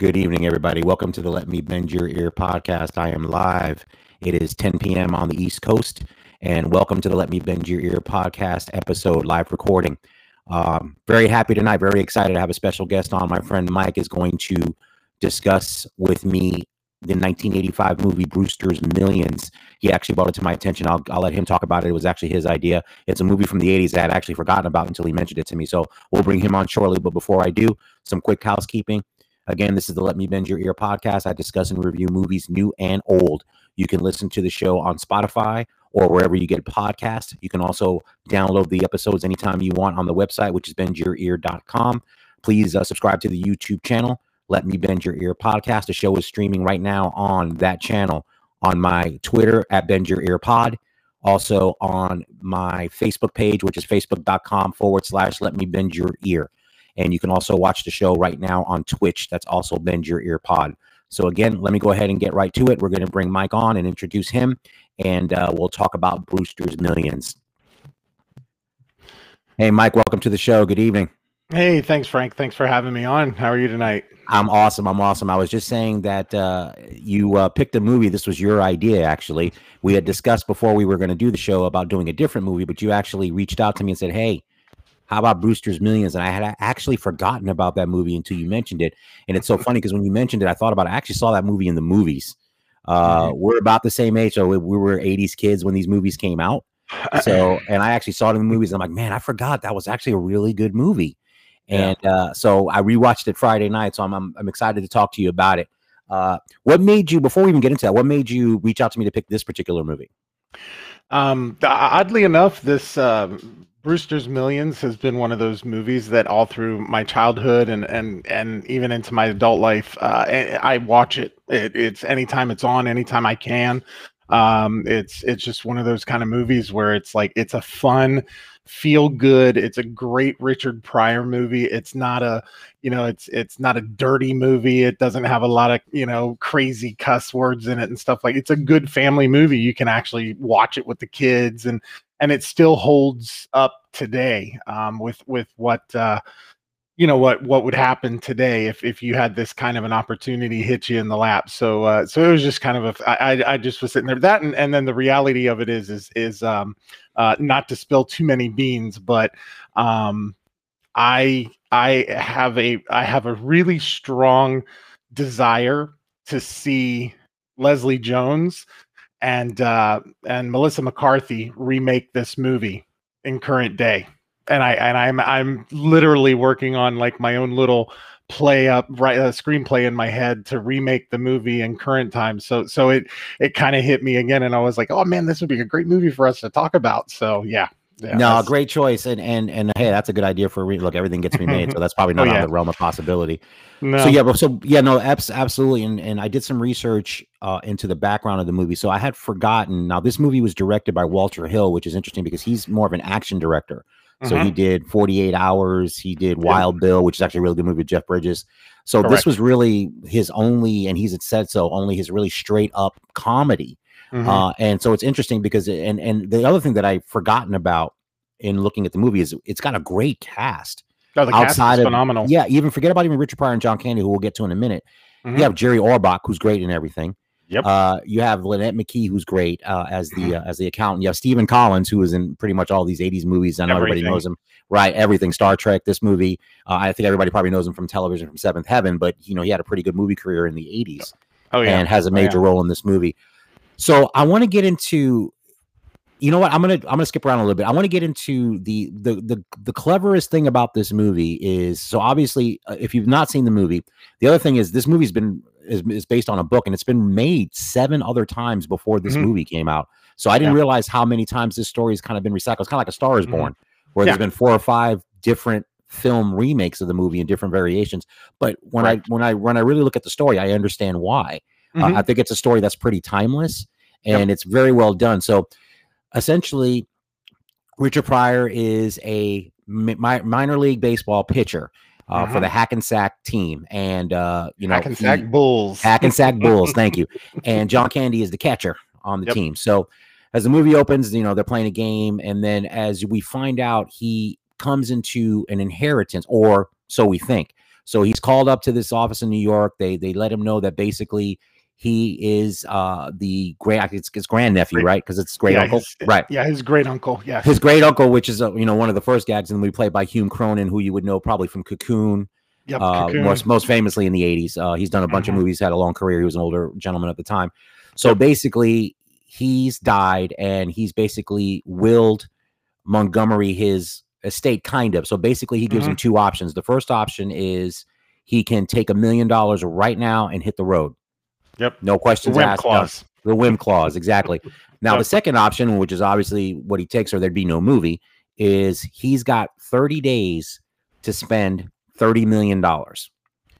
Good evening, everybody. Welcome to the Let Me Bend Your Ear podcast. I am live. It is 10 p.m. on the East Coast, and welcome to the Let Me Bend Your Ear podcast episode live recording. Um, very happy tonight. Very excited to have a special guest on. My friend Mike is going to discuss with me the 1985 movie Brewster's Millions. He actually brought it to my attention. I'll, I'll let him talk about it. It was actually his idea. It's a movie from the 80s that I'd actually forgotten about until he mentioned it to me. So we'll bring him on shortly. But before I do, some quick housekeeping. Again, this is the Let Me Bend Your Ear podcast. I discuss and review movies new and old. You can listen to the show on Spotify or wherever you get podcasts. You can also download the episodes anytime you want on the website, which is bendyourear.com. Please uh, subscribe to the YouTube channel. Let Me Bend Your Ear podcast. The show is streaming right now on that channel on my Twitter at Bend Your Ear Pod. Also on my Facebook page, which is facebook.com forward slash Let Me Bend Your Ear. And you can also watch the show right now on Twitch. That's also Bend Your Ear Pod. So, again, let me go ahead and get right to it. We're going to bring Mike on and introduce him, and uh, we'll talk about Brewster's Millions. Hey, Mike, welcome to the show. Good evening. Hey, thanks, Frank. Thanks for having me on. How are you tonight? I'm awesome. I'm awesome. I was just saying that uh, you uh, picked a movie. This was your idea, actually. We had discussed before we were going to do the show about doing a different movie, but you actually reached out to me and said, Hey, how about Brewster's Millions? And I had actually forgotten about that movie until you mentioned it. And it's so funny because when you mentioned it, I thought about it. I actually saw that movie in the movies. Uh, mm-hmm. We're about the same age, so we, we, were 80s kids when these movies came out. So, and I actually saw it in the movies. I'm like, man, I forgot that was actually a really good movie. And yeah. uh, so I rewatched it Friday night. So I'm, I'm, I'm excited to talk to you about it. Uh, what made you, before we even get into that, what made you reach out to me to pick this particular movie? Um, oddly enough, this um, Brewster's Millions has been one of those movies that all through my childhood and and and even into my adult life, uh, I watch it. it. It's anytime it's on, anytime I can. Um, it's it's just one of those kind of movies where it's like it's a fun, feel good. It's a great Richard Pryor movie. It's not a you know it's it's not a dirty movie. It doesn't have a lot of you know crazy cuss words in it and stuff like. It's a good family movie. You can actually watch it with the kids and and it still holds up today um, with with what uh, you know what what would happen today if if you had this kind of an opportunity hit you in the lap. So uh, so it was just kind of a I I just was sitting there that and, and then the reality of it is is is um, uh, not to spill too many beans, but um, I I have a I have a really strong desire to see Leslie Jones and uh, and Melissa McCarthy remake this movie in current day. And I and I'm I'm literally working on like my own little play up right a screenplay in my head to remake the movie in current time. So so it it kind of hit me again, and I was like, oh man, this would be a great movie for us to talk about. So yeah. Yeah, no, great choice, and and and hey, that's a good idea for a re- look. Everything gets remade, so that's probably not oh, yeah. out of the realm of possibility. No. So yeah, but so yeah, no, abs- absolutely, and and I did some research uh, into the background of the movie, so I had forgotten. Now, this movie was directed by Walter Hill, which is interesting because he's more of an action director. So mm-hmm. he did 48 Hours, he did Wild Bill, which is actually a really good movie with Jeff Bridges. So Correct. this was really his only, and he's said so, only his really straight up comedy Mm-hmm. Uh, and so it's interesting because and and the other thing that I've forgotten about in looking at the movie is it's got a great cast. Oh, the cast is of, phenomenal. Yeah, even forget about even Richard Pryor and John Candy, who we'll get to in a minute. Mm-hmm. You have Jerry Orbach, who's great in everything. Yep. Uh, you have Lonette McKee, who's great uh, as the mm-hmm. uh, as the accountant. You have Stephen Collins, who is in pretty much all these '80s movies. I know everything. everybody knows him, right? Everything, Star Trek, this movie. Uh, I think everybody probably knows him from television, from Seventh Heaven. But you know, he had a pretty good movie career in the '80s. Oh yeah, and has a major oh, yeah. role in this movie. So I want to get into you know what i'm gonna i'm gonna skip around a little bit i want to get into the, the the the cleverest thing about this movie is so obviously uh, if you've not seen the movie the other thing is this movie's been is, is based on a book and it's been made seven other times before this mm-hmm. movie came out so i didn't yeah. realize how many times this story has kind of been recycled it's kind of like a star is mm-hmm. born where yeah. there's been four or five different film remakes of the movie in different variations but when right. i when i when i really look at the story i understand why Mm-hmm. Uh, I think it's a story that's pretty timeless and yep. it's very well done. So essentially, Richard Pryor is a mi- minor league baseball pitcher. Uh, for the mm-hmm. Hackensack team, and uh, you know, Hackensack he, Bulls, Hackensack Bulls. Thank you. And John Candy is the catcher on the yep. team. So as the movie opens, you know, they're playing a game, and then as we find out, he comes into an inheritance, or so we think, So he's called up to this office in New York. They they let him know that basically he is uh the great it's, it's grandnephew, right? Because it's great yeah, uncle, his- right? Yeah, his great uncle. Yeah. His great uncle, which is uh, you know one of the first gags, and we played by Hume Cronyn, who you would know probably from Cocoon, Yep. uh, most most famously in the '80s. Uh, he's done a bunch Mhm. of movies, had a long career. He was an older gentleman at the time. So Yep. basically, he's died, and he's basically willed Montgomery his estate, kind of. So basically, he gives him two options. The first option is he can take a million dollars right now and hit the road. Yep. No questions asked. clause. The whim clause, exactly. Now, Yep. the second option, which is obviously what he takes, or there'd be no movie, is he's got 30 days to spend $30 million.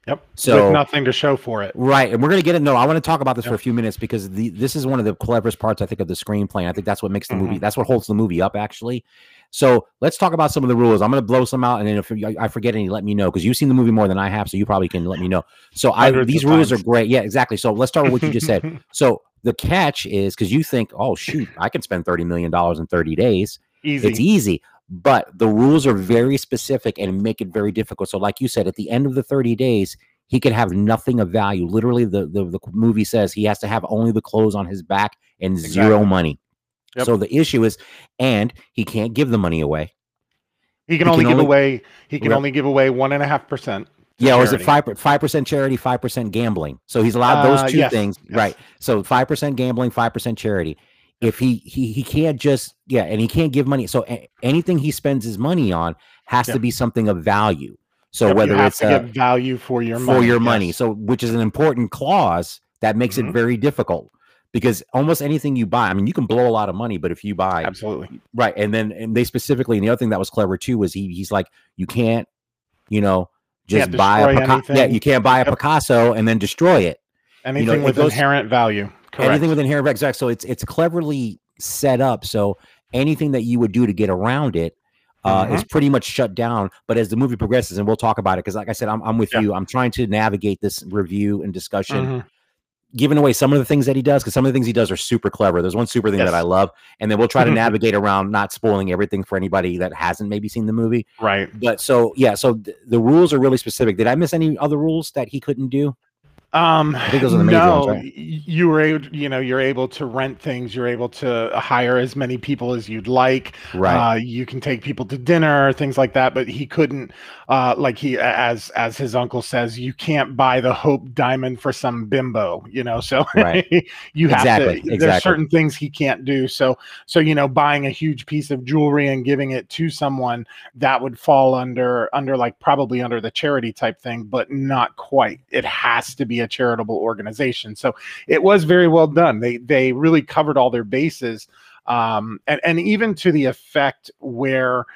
Yep. So- With nothing to show for it. Right. And we're going to get it. no, I want to talk about this for a few minutes because the, this is one of the cleverest parts, I think, of the screenplay. And I think that's what makes the movie, Mhm. that's what holds the movie up, actually. So let's talk about some of the rules. I'm going to blow some out. And then if I forget any, let me know because you've seen the movie more than I have. So you probably can let me know. So I, these rules are great. Yeah, exactly. So let's start with what you just said. So the catch is because you think, oh shoot, I can spend thirty million dollars in thirty days. Easy. It's easy, but the rules are very specific and make it very difficult. So, like you said, at the end of the thirty days, he could have nothing of value. Literally, the the, the movie says he has to have only the clothes on his back and zero money. Yep. So the issue is, and he can't give the money away. he can he only can give only- away. He can Yep. only give away one and a half percent. Yeah, or is it five five percent charity, five percent gambling? So he's allowed those Uh, two yes, things, yes. right? So five percent gambling, five percent charity. If he he he can't just yeah, and he can't give money. So a- anything he spends his money on has to be something of value. So Yep, whether it's to uh, get value for your for money. your money, so which is an important clause that makes it Mhm. very difficult because almost anything you buy, I mean, you can blow a lot of money, but if you buy absolutely. right, and then and they specifically, and the other thing that was clever too was he he's like, you can't, you know, just Can't buy a Picasso. Yeah, you can't buy a Yep. Picasso and then destroy it. Anything it with goes- inherent value. Correct. Anything with inherent exact. So it's it's cleverly set up. So anything that you would do to get around it uh, Mm-hmm. is pretty much shut down. But as the movie progresses, and we'll talk about it, because like I said, I'm, I'm with Yeah. you. I'm trying to navigate this review and discussion, Mhm. Giving away some of the things that he does, because some of the things he does are super clever. There's one super thing that I love, and then we'll try to mm-hmm. navigate around not spoiling everything for anybody that hasn't maybe seen the movie. Right. But so yeah, so th- the rules are really specific. Did I miss any other rules that he couldn't do? Um, think those are the major no, ones, right? you were able, you know, you're able to rent things. You're able to hire as many people as you'd like. Right. Uh, you can take people to dinner, things like that. But he couldn't, uh, like he, as as his uncle says, you can't buy the Hope Diamond for some bimbo, you know. So Right. you have Exactly, to. There's certain things he can't do. So so you know, buying a huge piece of jewelry and giving it to someone that would fall under under like probably under the charity type thing, but not quite. It has to be a charitable organization. So it was very well done. They they really covered all their bases, um, and and even to the effect where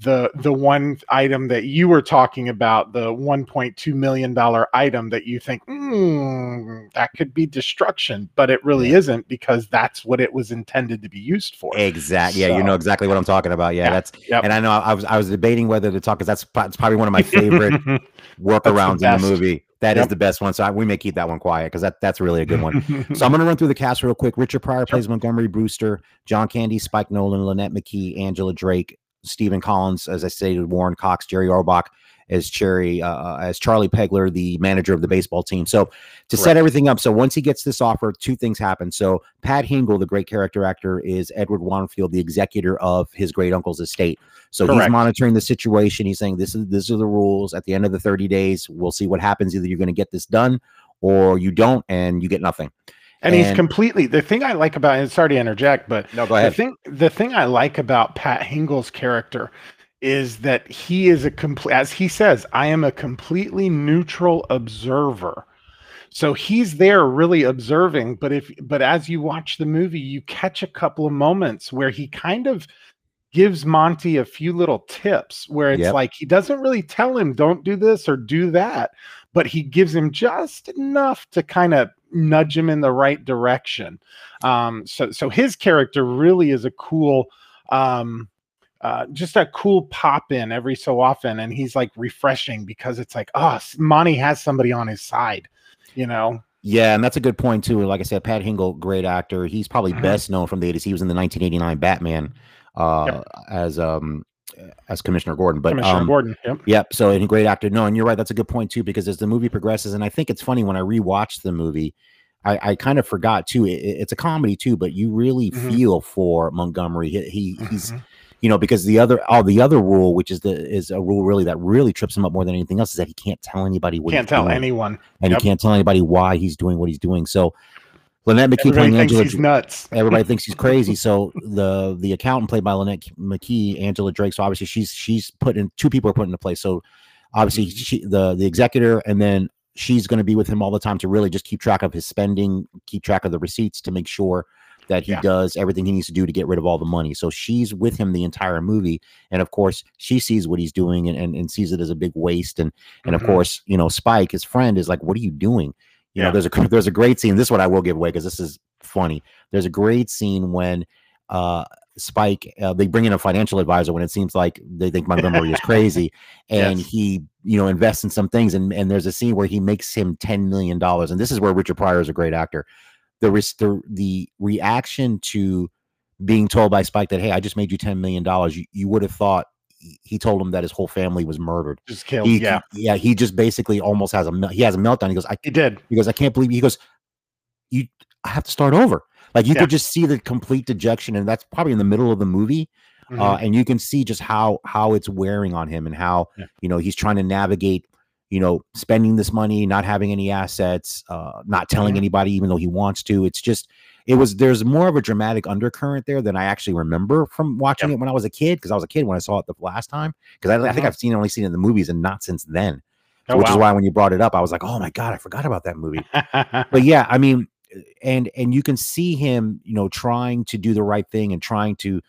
the the one item that you were talking about, the 1.2 million dollar item that you think "Hmm, that could be destruction, but it really isn't because that's what it was intended to be used for. Exactly. Yeah, you know exactly what I'm talking about. Yeah, Yeah, that's yep. and I know I was I was debating whether to talk because that's it's probably one of my favorite workarounds in the movie. That is Yep. the best one. So I, we may keep that one quiet because that that's really a good one. So I'm going to run through the cast real quick. Richard Pryor plays Montgomery Brewster. John Candy, Spike Nolan, Lynette McKee, Angela Drake, Stephen Collins, as I stated, Warren Cox, Jerry Orbach as Cherry, uh, as Charlie Pegler, the manager of the baseball team. So to set everything up, so once he gets this offer, two things happen. So Pat Hingle, the great character actor, is Edward Wanfield, the executor of his great uncle's estate. So he's monitoring the situation. He's saying this is these are the rules. At the end of the 30 days, we'll see what happens. Either you're going to get this done or you don't, and you get nothing. and he's completely the thing I like about and sorry to interject, but No, go the thing the thing I like about Pat Hingle's character is that he is a complete as he says, I am a completely neutral observer. So he's there really observing, but if but as you watch the movie, you catch a couple of moments where he kind of gives Monty a few little tips where it's Yep. like he doesn't really tell him don't do this or do that, but he gives him just enough to kind of nudge him in the right direction. Um, so so his character really is a cool um uh, just a cool pop in every so often, and he's like refreshing because it's like, oh, Monty has somebody on his side, you know. Yeah, and that's a good point too. Like I said, Pat Hingle, great actor. He's probably Mhm. best known from the 80s. He was in the 1989 Batman uh as um as Commissioner Gordon. But Commissioner um, Gordon. Yep. Yep. So, and a great actor. No, and you're right. That's a good point too, because as the movie progresses, and I think it's funny when I rewatched the movie, I, I kind of forgot too. It, it's a comedy too, but you really Mhm. feel for Montgomery. He, he he's Mhm. You know because the other oh the other rule, which is the is a rule really that really trips him up more than anything else, is that he can't tell anybody what can't he's tell doing, anyone. and Yep. he can't tell anybody why he's doing what he's doing. So, Lynette McKee Everybody playing Angela. he's nuts. Everybody thinks he's crazy. So the the accountant played by Lynette McKee, Angela Drake. So obviously she's she's put in two people are put into place. So obviously Mhm. she, the the executor and then she's going to be with him all the time to really just keep track of his spending, keep track of the receipts to make sure that he Yeah. does everything he needs to do to get rid of all the money. So she's with him the entire movie, and of course she sees what he's doing and and, and sees it as a big waste. And and of Mhm. course you know Spike, his friend, is like, "What are you doing?" You know, there's a there's a great scene. This is what I will give away because this is funny. There's a great scene when uh Spike uh, they bring in a financial advisor when it seems like they think Montgomery is crazy, and Yes. he you know invests in some things, and and there's a scene where he makes him ten million dollars, and this is where Richard Pryor is a great actor. The res- the the reaction to being told by Spike that hey, I just made you ten million dollars, you, you would have thought he- told him that his whole family was murdered. Just killed. He, yeah, yeah, he just basically almost has a he has a meltdown. He goes, I he did. he goes, I can't believe he goes, you I have to start over. Like you Yeah. could just see the complete dejection, and that's probably in the middle of the movie. Uh, Mhm. and you can see just how how it's wearing on him and how Yeah. you know he's trying to navigate, you know, spending this money, not having any assets, uh, not telling anybody, even though he wants to. It's just it was there's more of a dramatic undercurrent there than I actually remember from watching it when I was a kid because I was a kid when I saw it the last time because I, I think Mhm. I've seen only seen it in the movies and not since then Oh, which is why when you brought it up, I was like, "Oh my god, I forgot about that movie." But yeah, I mean, and and you can see him, you know, trying to do the right thing and trying to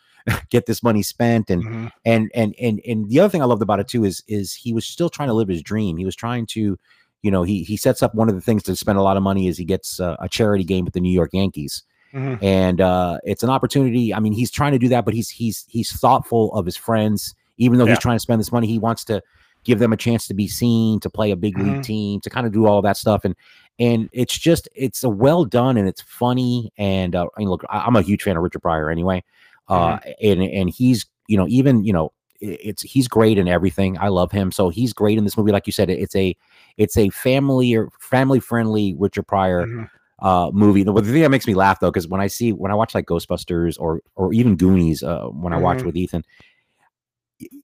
get this money spent, and Mhm. and and and and the other thing I loved about it too is is he was still trying to live his dream. He was trying to, you know, he he sets up one of the things to spend a lot of money is he gets uh, a charity game with the New York Yankees Mhm. and uh it's an opportunity i mean he's trying to do that but he's he's he's thoughtful of his friends even though Yeah. he's trying to spend this money he wants to give them a chance to be seen to play a big league Mhm. team to kind of do all that stuff and and it's just it's a well done and it's funny and uh, I mean, look I, i'm a huge fan of richard pryor anyway uh and and he's you know even you know it's he's great in everything i love him so he's great in this movie like you said it's a it's a family or family friendly richard pryor Mhm. uh movie. The, the thing that makes me laugh though, because when I see when I watch like Ghostbusters or or even Goonies, uh, when I watch Mhm. with Ethan,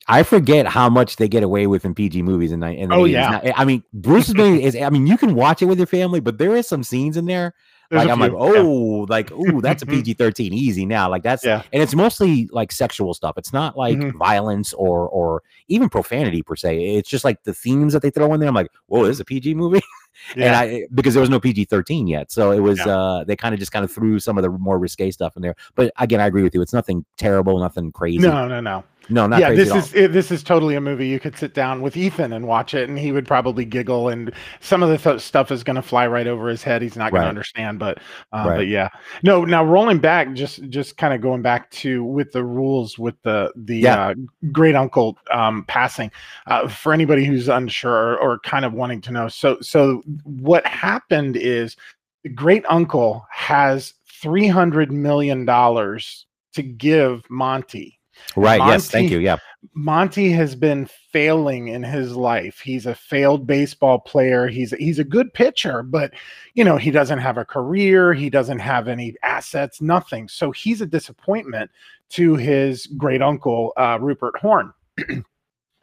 I forget how much they get away with in PG movies. And Oh, yeah. I mean, Bruce is. I mean, you can watch it with your family, but there is some scenes in there. There's like I'm like, few, yeah. oh, like ooh, that's a PG thirteen easy now. Like that's Yeah. and it's mostly like sexual stuff. It's not like Mhm. violence or or even profanity per se. It's just like the themes that they throw in there. I'm like, whoa, this is a PG movie and I because there was no PG thirteen yet, so it was Yeah. uh they kind of just kind of threw some of the more risque stuff in there. But again, I agree with you; it's nothing terrible, nothing crazy. No, no, no. No, not yeah, this is it, this is totally a movie you could sit down with Ethan and watch it, and he would probably giggle, and some of the th- stuff is going to fly right over his head. He's not going Right. to understand, but uh, Right. but yeah, no. Now rolling back, just just kind of going back to with the rules with the the Yeah. uh, great uncle um, passing. Uh, for anybody who's unsure or, or kind of wanting to know, so so what happened is the great uncle has three hundred million dollars to give Monty. Right? yes, thank you. Yeah, Monty has been failing in his life. He's a failed baseball player. He's he's a good pitcher, but you know, he doesn't have a career, he doesn't have any assets, nothing. So he's a disappointment to his great uncle uh, Rupert Horn.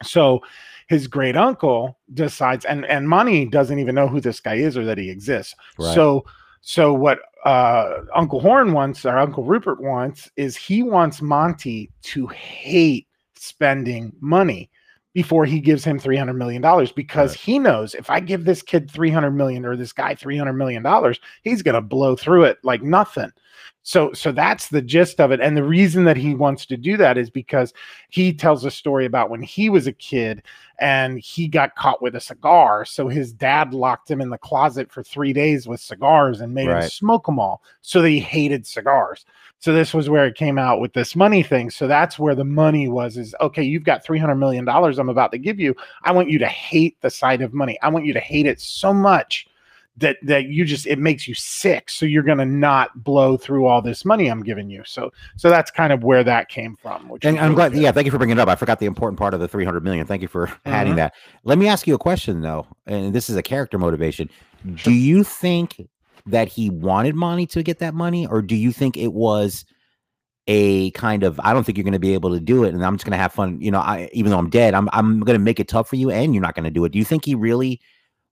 so his great uncle decides and and Monty doesn't even know who this guy is or that he exists. Right. So so what uh, Uncle Horn wants or Uncle Rupert wants is he wants Monty to hate spending money before he gives him 300 million dollars because Right. he knows if I give this kid 300 million or this guy 300 million dollars he's going to blow through it like nothing. So so that's the gist of it and the reason that he wants to do that is because he tells a story about when he was a kid and he got caught with a cigar. So his dad locked him in the closet for three days with cigars and made him smoke them all. So that he hated cigars. So this was where it came out with this money thing. So that's where the money was is okay, you've got $300 million I'm about to give you. I want you to hate the sight of money. I want you to hate it so much that that you just it makes you sick so you're going to not blow through all this money i'm giving you so so that's kind of where that came from which And I'm really glad. good. Yeah, thank you for bringing it up. I forgot the important part of the 300 million. Thank you for adding Mhm. that. Let me ask you a question though, and this is a character motivation. Sure. Do you think that he wanted money to get that money, or do you think it was a kind of I don't think you're going to be able to do it, and I'm just going to have fun. You know, I even though I'm dead, I'm I'm going to make it tough for you, and you're not going to do it. Do you think he really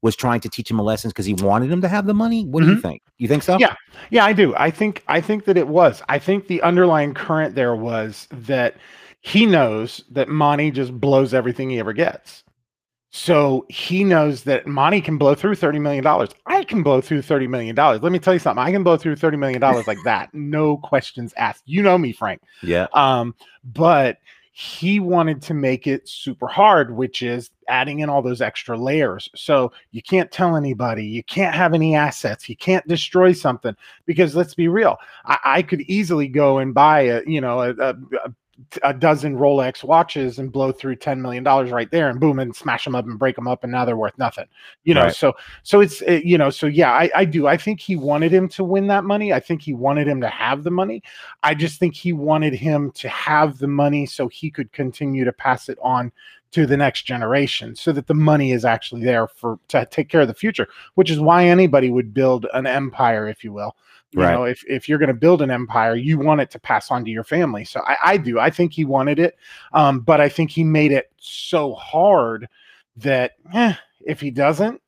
was trying to teach him a lesson because he wanted him to have the money? What do you think? You think so? Mm-hmm. Yeah. Yeah, I do. I think I think that it was. I think the underlying current there was that he knows that Monty just blows everything he ever gets. So he knows that Monty can blow through $30 million. I can blow through $30 million. Let me tell you something. I can blow through $30 million like that. No questions asked. You know me, Frank. Yeah. Um, but he wanted to make it super hard, which is adding in all those extra layers. So you can't tell anybody, you can't have any assets, you can't destroy something because let's be real, I, I could easily go and buy a you know a, a, a dozen Rolex watches and blow through ten million dollars right there, and boom, and smash them up and break them up, and now they're worth nothing. You know, Right. so so it's uh, you know, so yeah, I, I do. I think he wanted him to win that money. I think he wanted him to have the money. I just think he wanted him to have the money so he could continue to pass it on to the next generation so that the money is actually there for to take care of the future which is why anybody would build an empire if you will you Right. know if, if you're going to build an empire you want it to pass on to your family so i, I do i think he wanted it um, but i think he made it so hard that eh, if he doesn't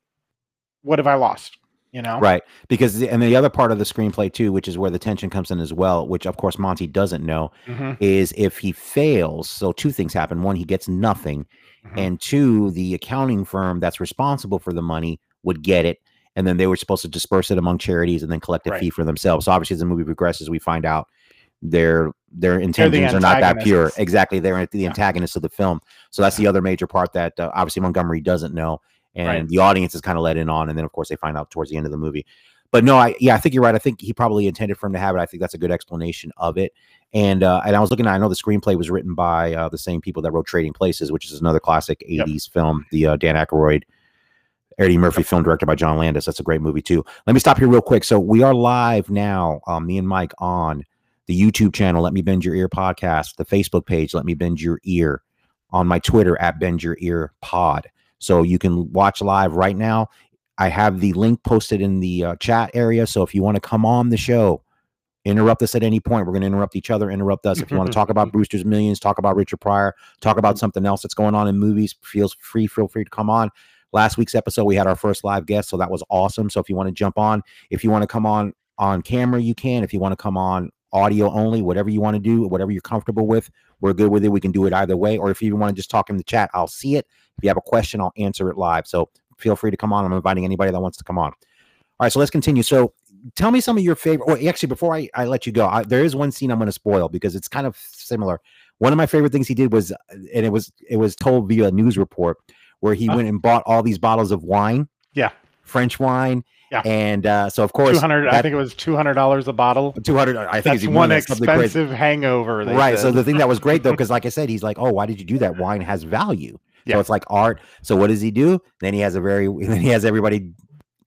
what have i lost you know Right. Because the, and the other part of the screenplay too, which is where the tension comes in as well, which of course Monty doesn't know, Mhm, is if he fails. So two things happen. One, he gets nothing, mhm. and two, the accounting firm that's responsible for the money would get it, and then they were supposed to disperse it among charities and then collect a Right. fee for themselves. So obviously, as the movie progresses, we find out their their intentions are not that pure. Exactly, they're the Yeah. antagonists of the film. So that's the other major part that uh, obviously Montgomery doesn't know, and Right. the audience is kind of let in on, and then of course they find out towards the end of the movie. But no, I yeah, I think you're right. I think he probably intended for him to have it. I think that's a good explanation of it. And uh, and I was looking at, I know the screenplay was written by uh, the same people that wrote Trading Places, which is another classic Yep. '80s film. The uh, Dan Aykroyd, Eddie Murphy film directed by John Landis. That's a great movie too. Let me stop here real quick. So we are live now, um, me and Mike on the YouTube channel. Let me bend your ear podcast, the Facebook page. Let me bend your ear on my Twitter at bend your ear pod. So you can watch live right now. I have the link posted in the uh, chat area. So if you want to come on the show, interrupt us at any point. We're going to interrupt each other, interrupt us. If you want to talk about Brewster's Millions, talk about Richard Pryor, talk about something else that's going on in movies, feels free, feel free to come on. Last week's episode, we had our first live guest, so that was awesome. So if you want to jump on, if you want to come on on camera, you can. If you want to come on audio only, whatever you want to do, whatever you're comfortable with, we're good with it. We can do it either way. Or if you want to just talk in the chat, I'll see it. If you have a question, I'll answer it live. So feel free to come on. I'm inviting anybody that wants to come on. All right, so let's continue. So tell me some of your favorite. Or actually, before I, I let you go, I, there is one scene I'm going to spoil because it's kind of similar. One of my favorite things he did was, and it was it was told via a news report where he Oh. went and bought all these bottles of wine, Yeah. French wine, Yeah. and uh, so of course 200 i think it was $200 a bottle 200. I think it's one more than that, something crazy. expensive hangover Right. So the thing that was great though, because like I said, he's like, "Oh, why did you do that? Wine has value." Yeah. So it's like art. So what does he do? Then he has a very then he has everybody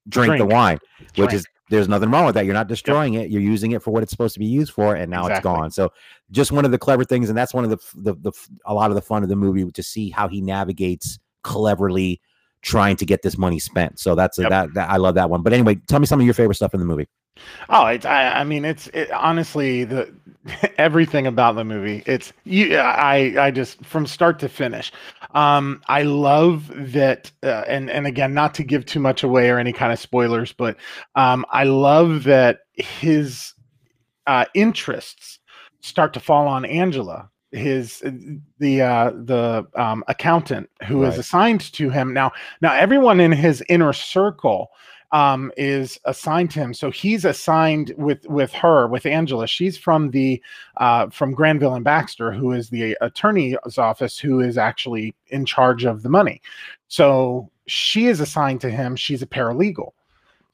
drink, the Drink. wine, which is there's nothing wrong with that. You're not destroying it. You're using it for what it's supposed to be used for, and now it's gone. So just one of the clever things, and that's one of the, the the a lot of the fun of the movie to see how he navigates cleverly trying to get this money spent. So that's Yep. that, that I love that one. But anyway, tell me some of your favorite stuff in the movie. Oh, it's I, I mean it's it, honestly the everything about the movie. It's you I I just from start to finish. Um I love that uh, and and again not to give too much away or any kind of spoilers, but um I love that his uh interests start to fall on Angela his the uh the um accountant who is Right. assigned to him now now everyone in his inner circle um, is assigned to him. So he's assigned with with her, with Angela. She's from the uh, from Granville and Baxter, who is the attorney's office, who is actually in charge of the money. So she is assigned to him. She's a paralegal.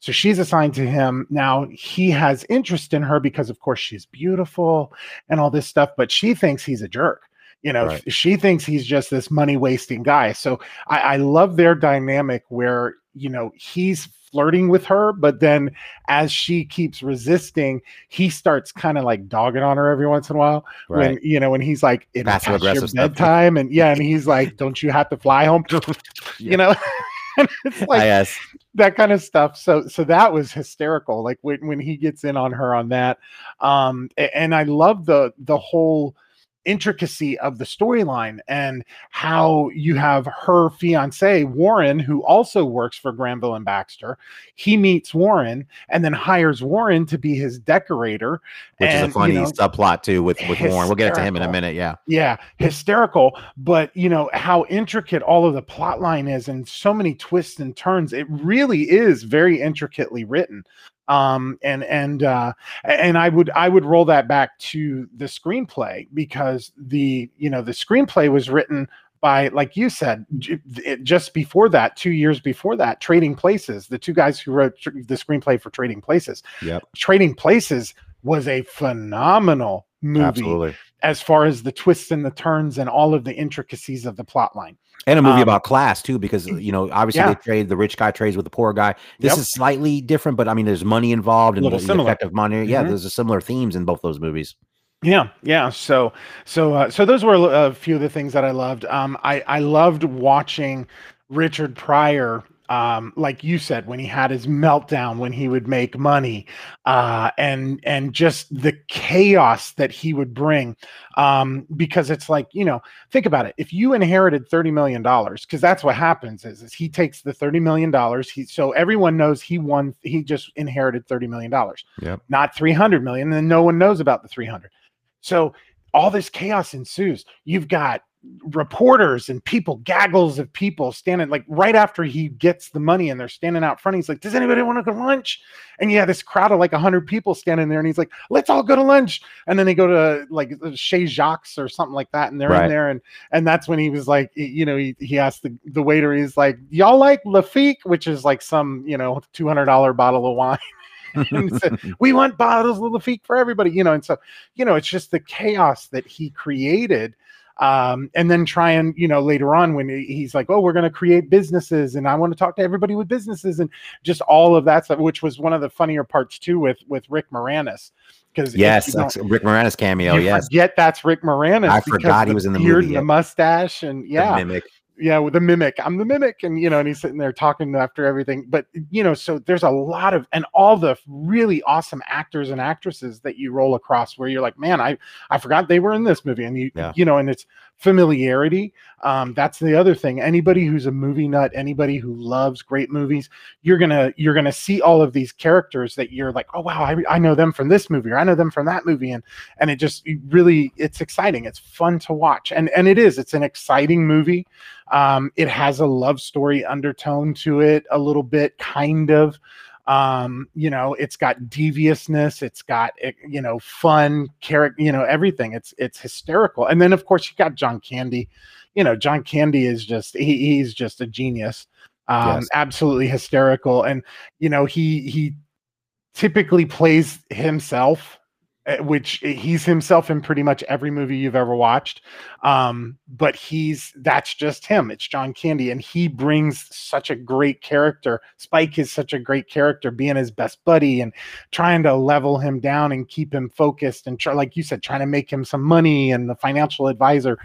So she's assigned to him. Now he has interest in her because, of course, she's beautiful and all this stuff, but she thinks he's a jerk. You know, Right. she thinks he's just this money wasting guy. So I, I love their dynamic where, you know, he's flirting with her, but then as she keeps resisting, he starts kind of like dogging on her every once in a while. Right. When you know, when he's like, it's your aggressive stuff. bedtime, and yeah, and he's like, Don't you have to fly home? Yeah. You know? It's like guess. that kind of stuff. So so that was hysterical. Like when when he gets in on her on that. Um and I love the the whole intricacy of the storyline and how you have her fiance Warren who also works for Granville and Baxter. He meets Warren and then hires Warren to be his decorator Which is and, a you funny know, subplot too with with Warren. We'll get to him in a minute. Yeah. yeah hysterical but you know how intricate all of the plot line is and so many twists and turns it really is very intricately written um and and uh and i would i would roll that back to the screenplay because the you know the screenplay was written by like you said just before that two years before that trading places the two guys who wrote the screenplay for trading places yeah trading places was a phenomenal movie Absolutely. as far as the twists and the turns and all of the intricacies of the plot line. And a movie Um, about class too, because you know, obviously Yeah. they trade the rich guy trades with the poor guy. This Yep. is slightly different, but I mean, there's money involved and the, the effect of money. Yeah, Mhm. there's a similar themes in both those movies. Yeah, yeah. So, so, uh, so those were a few of the things that I loved. Um, I I loved watching Richard Pryor. Um, like you said, when he had his meltdown, when he would make money, uh, and and just the chaos that he would bring, um, because it's like you know, think about it. If you inherited thirty million dollars, because that's what happens is, is he takes the thirty million dollars. He so everyone knows he won. He just inherited thirty million dollars. Yep. not three hundred million, and no one knows about the three hundred. So all this chaos ensues. You've got reporters and people, gaggles of people standing like right after he gets the money and they're standing out front. He's like, Does anybody want to go to lunch? And yeah, this crowd of like 100 people standing there, and he's like, Let's all go to lunch. And then they go to like uh, Chez Jacques or something like that, and they're Right. in there. And and that's when he was like, You know, he, he asked the, the waiter, He's like, Y'all like Lafite, which is like some, you know, $200 bottle of wine. he said, we want bottles of Lafite for everybody, you know. And so, you know, it's just the chaos that he created. Um, and then try and, you know, later on when he's like, oh, we're going to create businesses and I want to talk to everybody with businesses and just all of that stuff, which was one of the funnier parts too with with Rick Moranis. Because yes, Rick Moranis cameo. Yes, forget that's Rick Moranis. I forgot he was in the beard movie, and the mustache, and The yeah, mimic. Yeah with the mimic i'm the mimic and you know and he's sitting there talking after everything but you know so there's a lot of and all the really awesome actors and actresses that you roll across where you're like man i i forgot they were in this movie and you Yeah. you know and it's familiarity. Um that's the other thing. Anybody who's a movie nut anybody who loves great movies you're gonna you're gonna see all of these characters that you're like oh wow i, I know them from this movie or i know them from that movie. And and it just really it's exciting. It's fun to watch. And and it is. It's an exciting movie. Um it has a love story undertone to it a little bit kind of um you know it's got deviousness it's got eh, you know fun character you know everything it's it's hysterical. And then of course you got john candy. You know john candy is just he, he's just a genius um Yes. absolutely hysterical. And you know he he typically plays himself which he's himself in pretty much every movie you've ever watched um but he's that's just him it's john candy and he brings such a great character spike is such a great character being his best buddy and trying to level him down and keep him focused and try like you said trying to make him some money and the financial advisor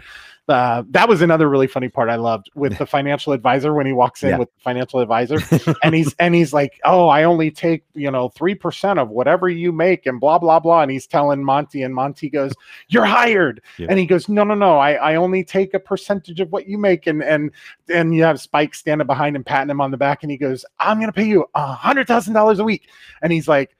uh, that was another really funny part I loved with the financial advisor when he walks in Yeah. with the financial advisor and he's and he's like, "Oh, I only take you know three percent of whatever you make," and blah blah blah. And he's telling Monty, and Monty goes, "You're hired," Yeah. and he goes, "No, no, no, I I only take a percentage of what you make." And and and you have Spike standing behind him, patting him on the back, and he goes, "I'm gonna pay you a hundred thousand dollars a week," and he's like.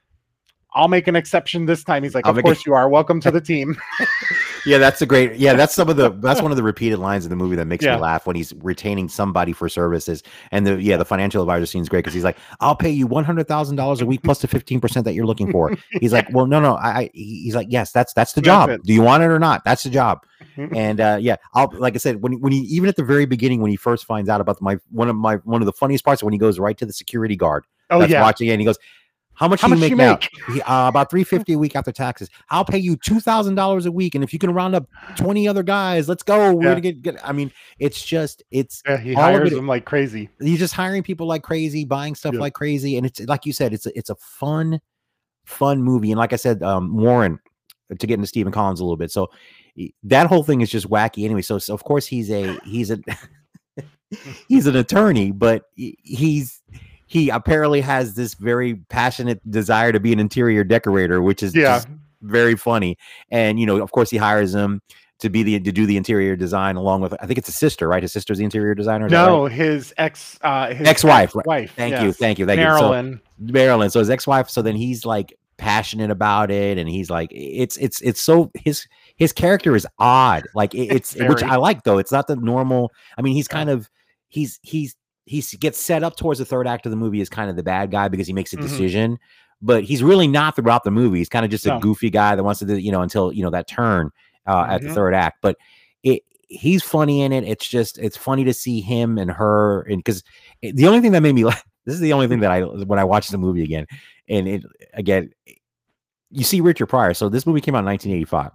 I'll make an exception this time. He's like, I'll Of course you are. Welcome to the team. yeah, that's a great. Yeah, that's some of the. That's one of the repeated lines in the movie that makes Yeah. me laugh when he's retaining somebody for services. And the yeah, the financial advisor scene's great because he's like, "I'll pay you one hundred thousand dollars a week plus the fifteen percent that you're looking for." He's like, "Well, no, no, I." I he's like, "Yes, that's that's the That's job. it. Do you want it or not? That's the job." Mhm. and uh, yeah, I'll like I said when when he even at the very beginning when he first finds out about my one of my one of the funniest parts when he goes right to the security guard Oh that's yeah. watching it and he goes. How much How do much you you make? He, uh, about three fifty a week after taxes. I'll pay you two thousand dollars a week, and if you can round up twenty other guys, let's go. We're Yeah. gonna get, get. I mean, it's just it's Yeah, he hires them like crazy. he's just hiring people like crazy, buying stuff Yeah. like crazy, and it's like you said, it's a, it's a fun, fun movie. And like I said, um, Warren to get into Stephen Collins a little bit, so that whole thing is just wacky anyway. So, so of course he's a he's a he's an attorney, but he's he apparently has this very passionate desire to be an interior decorator, which is Yeah. just very funny. And you know, of course, he hires him to be the to do the interior design along with I think it's his sister, right? His sister's the interior designer. that right? No, his ex, uh, his Ex-wife, right. wife. Thank you, thank you, thank you. So- Marilyn. So his ex-wife. So then he's like passionate about it, and he's like, it's it's it's so his his character is odd. Like it- it's which Very. I like though. It's not the normal. I mean, he's kind of he's he's he gets set up towards the third act of the movie as kind of the bad guy because he makes a Mhm. decision. But he's really not throughout the movie. He's kind of just a No. goofy guy that wants to do, you know, until you know that turn uh, at the Mhm. third act. But it he's funny in it. It's just it's funny to see him and her, and because the only thing that made me laugh. This is the only thing that I when I watched the movie again, and it again, you see Richard Pryor. So this movie came out in 1985.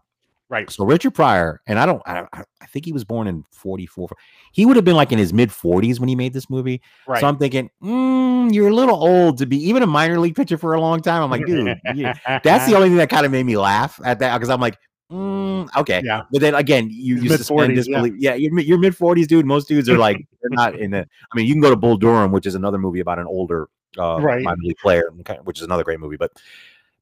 Right. So Richard Pryor, and I don't, I, I- think he was born in 44. He would have been like in his mid 40s when he made this movie. Right. So I'm thinking, mm, you're a little old to be even a minor league pitcher for a long time. I'm like, dude, you- that's the only thing that kind of made me laugh at that because I'm like, mm, okay. Yeah. But then again, you, you suspend mid-forties, yeah. disbelief. Yeah, you're, mid- you're mid 40s, dude. Most dudes are like, they're not in the. I mean, you can go to Bull Durham, which is another movie about an older uh, Right. minor league player, which is another great movie. But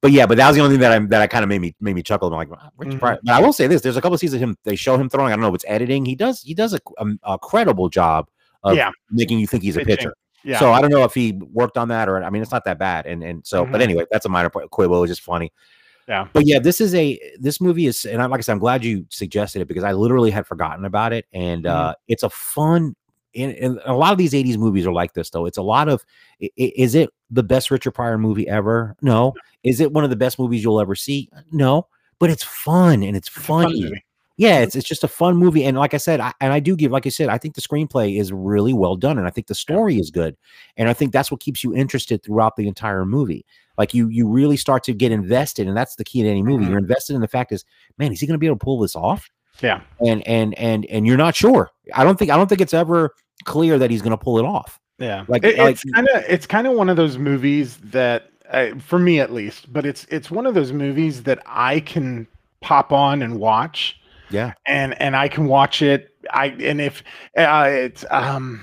but yeah, but that was the only thing that I that I kind of made me made me chuckle. I'm like, Mhm. But I will say this: there's a couple of scenes of him. They show him throwing. I don't know if it's editing. He does he does a, a, a credible job of Yeah. making you think he's a pitcher. Yeah. So I don't know if he worked on that or I mean it's not that bad. And and so but Mhm. anyway, that's a minor point. Quibble is just funny. Yeah. But yeah, this is a this movie is and I, like I said, I'm glad you suggested it because I literally had forgotten about it. And Mhm. uh it's a fun and, and a lot of these 80s movies are like this though. It's a lot of is it the best Richard Pryor movie ever? No. Is it one of the best movies you'll ever see? No. But it's fun and it's a fun funny. Yeah, it's it's just a fun movie, and like I said, I, and I do give, like I said, I think the screenplay is really well done, and I think the story is good, and I think that's what keeps you interested throughout the entire movie. Like you, you really start to get invested, and that's the key to any movie. Mhm. You're invested in the fact is, man, is he going to be able to pull this off? Yeah. And and and and you're not sure. I don't think I don't think it's ever clear that he's going to pull it off. Yeah, Like- It- like- it's kind of it's kind of one of those movies that, uh, for me at least, but it's it's one of those movies that I can pop on and watch, Yeah, and and I can watch it. I and if uh, it's um,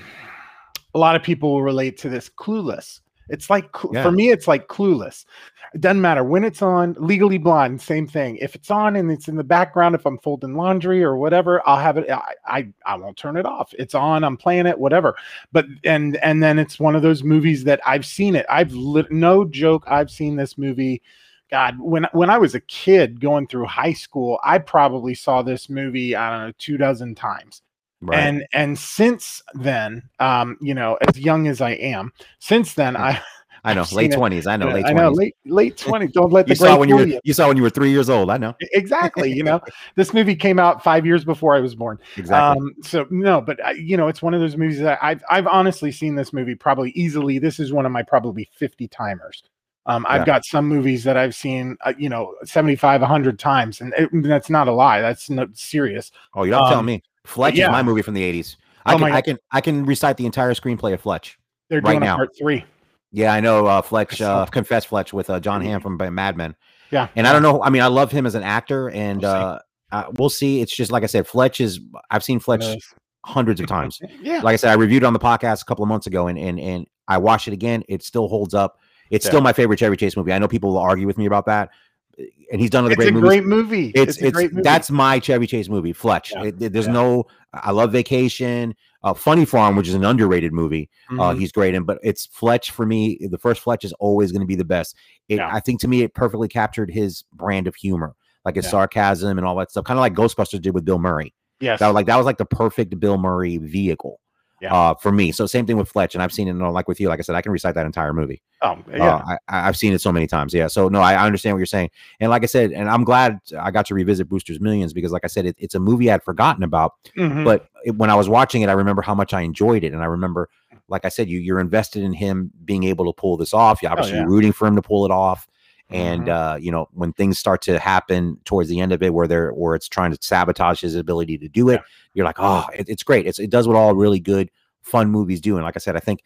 a lot of people will relate to this. Clueless. It's like Yeah. for me, it's like Clueless. It doesn't matter when it's on. Legally Blonde, same thing. If it's on and it's in the background, if I'm folding laundry or whatever, I'll have it. I I, I won't turn it off. It's on. I'm playing it. Whatever but and and then it's one of those movies that I've seen it. I've lit no joke. I've seen this movie. God, when when I was a kid going through high school, I probably saw this movie. I don't know two dozen times. Right. And and since then, um, you know, as young as I am, since then I I know, late twenties. I know, late I know late late twenties. Don't let the You saw when you were you. you saw when you were three years old. I know exactly. You know, this movie came out five years before I was born. exactly. Um, so no, but I, you know, it's one of those movies that I've I've honestly seen this movie probably easily. This is one of my probably 50 timers. Um, I've got some movies that I've seen, uh, you know, 75, 100 times, and it, that's not a lie. That's not serious. oh, you don't tell um, me. Fletch yeah. is my movie from the eighties. I Oh can I can I can recite the entire screenplay of Fletch. They're Right doing now. part three. Yeah, I know uh, Fletch, uh, Confess Fletch with uh, John Hamm from Mad Men. Yeah, And I don't know. I mean, I love him as an actor, and We'll see. uh, we'll see. It's just like I said, Fletch is. I've seen Fletch hundreds of times. yeah, Like I said, I reviewed it on the podcast a couple of months ago, and and and I watched it again. It still holds up. It's Yeah. still my favorite Chevy Chase movie. I know people will argue with me about that, and he's done other it's great a movies. great movie. it's a it's great movie. that's my Chevy Chase movie, Fletch. Yeah. It- it- there's Yeah. no. I love Vacation, uh, Funny Farm, which is an underrated movie. Uh, Mhm. he's great in, but it's Fletch for me. The first Fletch is always going to be the best. It, Yeah. I think to me, it perfectly captured his brand of humor, like his sarcasm and all that stuff, kind of like Ghostbusters did with Bill Murray. yes, That was like that was like the perfect Bill Murray vehicle. Yeah. Uh, for me. So same thing with Fletch, and I've seen it. You know, like with you, like I said, I can recite that entire movie. oh yeah, Uh, I, I've seen it so many times. Yeah. So no, I, I understand what you're saying. And like I said, and I'm glad I got to revisit Brewster's Millions because, like I said, it, it's a movie I'd forgotten about Mhm. but it, when I was watching it, I remember how much I enjoyed it, and I remember like I said, you you're invested in him being able to pull this off. You're obviously yeah. rooting for him to pull it off. And Mhm. uh, you know, when things start to happen towards the end of it, where they're where it's trying to sabotage his ability to do it, Yeah. you're like, oh, it, it's great. It's it does what all really good, fun movies do. And like I said, I think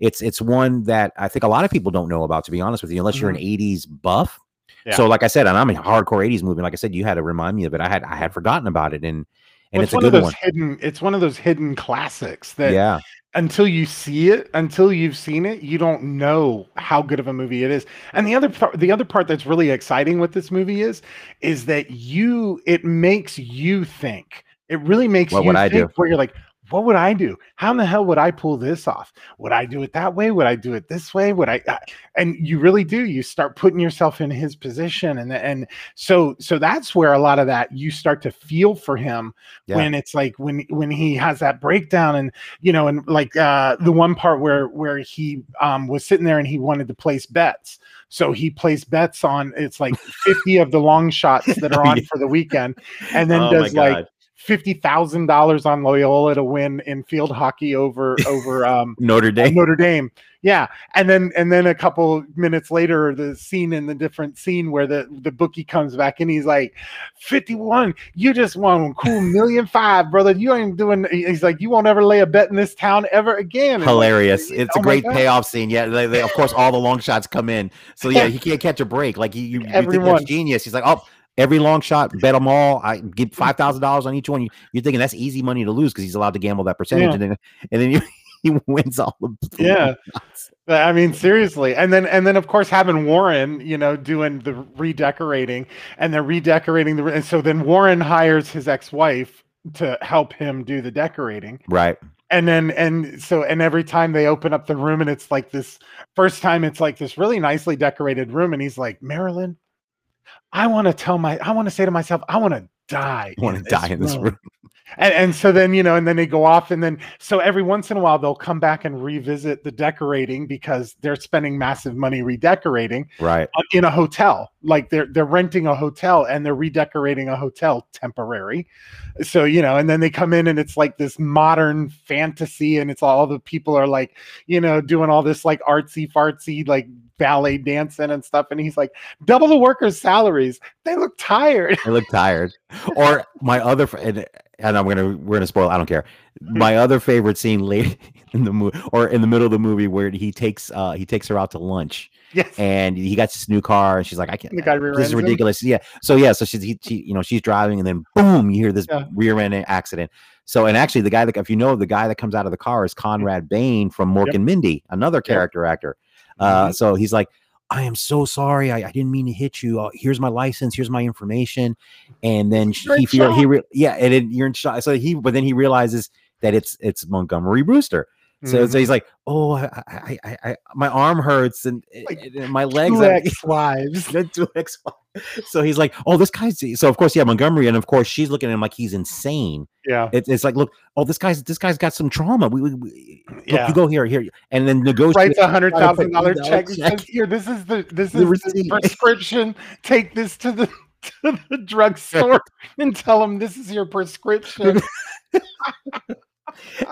it's it's one that I think a lot of people don't know about, to be honest with you, unless you're an '80s buff. Yeah. So, like I said, and I'm a hardcore '80s movie. Like I said, you had to remind me of it. I had I had forgotten about it, and and Well, it's, a one of those one. hidden. It's one of those hidden classics that Yeah, until you see it, until you've seen it, you don't know how good of a movie it is. And the other part, the other part that's really exciting with this movie is, is that you, it makes you think. It really makes What you would I do? where you're like, what would I do? How in the hell would I pull this off? Would I do it that way? Would I do it this way? Would I? uh, And you really do. You start putting yourself in his position, and and so so that's where a lot of that you start to feel for him Yeah. when it's like when when he has that breakdown and you know and like uh the one part where where he um was sitting there and he wanted to place bets so he placed bets on it's like 50 of the long shots that are on Yeah. for the weekend and then Oh does like. Fifty thousand dollars on Loyola to win in field hockey over over um Notre Dame. Notre Dame. Yeah, and then and then a couple minutes later, the scene in the different scene where the the bookie comes back and he's like, fifty one, you just won cool million five, brother. You ain't doing. He's like, you won't ever lay a bet in this town ever again. And like, Hilarious! It's a oh my great payoff scene. Yeah, they, they- of course, all the long shots come in. So yeah, he can't catch a break. Like you, you, you think Everyone. that's genius. He's like, oh, every long shot, bet them all. I give five thousand dollars on each one. You, you're thinking that's easy money to lose because he's allowed to gamble that percentage, Yeah. and then and then you, he wins all the the Yeah. shots. I mean, seriously, and then and then of course having Warren, you know, doing the redecorating, and they're redecorating the, and so then Warren hires his ex-wife to help him do the decorating. Right. and then and so and every time they open up the room and it's like this first time it's like this really nicely decorated room and he's like marilyn i want to tell my i want to say to myself i want to die I want to die in this room. and, and so then you know and then they go off and then so every once in a while they'll come back and revisit the decorating because they're spending massive money redecorating Right. uh, in a hotel like they're they're renting a hotel and they're redecorating a hotel temporary so you know and then they come in and it's like this modern fantasy and it's all the people are like you know doing all this like artsy fartsy like ballet dancing and stuff and he's like double the workers salaries they look tired I look tired. Or my other and, and I'm gonna we're gonna spoil. I don't care. Hmm. My other favorite scene late in the movie or in the middle of the movie where he takes uh he takes her out to lunch yes and he got this new car and she's like I can't The guy this is him? ridiculous. Yeah. So yeah, so she's he, she, you know she's driving and then boom you hear this Yeah. rear end accident. So and actually the guy that if you know the guy that comes out of the car is Conrad Bain from Mork Yep. and Mindy, another character actor. Uh, Mhm. so he's like, I am so sorry. I, I didn't mean to hit you. Uh, here's my license. Here's my information. And then You're he in he re- yeah, and then you're in shock. So he but then he realizes that it's it's Montgomery Brewster. So, Mhm. so he's like, oh, I, I, I, I my arm hurts and, Like, and- my legs. Ex-wives two ex- So he's like, oh, this guy's. So of course, yeah, Montgomery, and of course, she's looking at him like he's insane. yeah It, it's like, look, oh, this guy's this guy's got some trauma. We, we, we look, Yeah. you go here, here, and then negotiate. writes a hundred thousand dollar check. check. Here, this is the this is the prescription. Take this to the to the drugstore and tell them this is your prescription.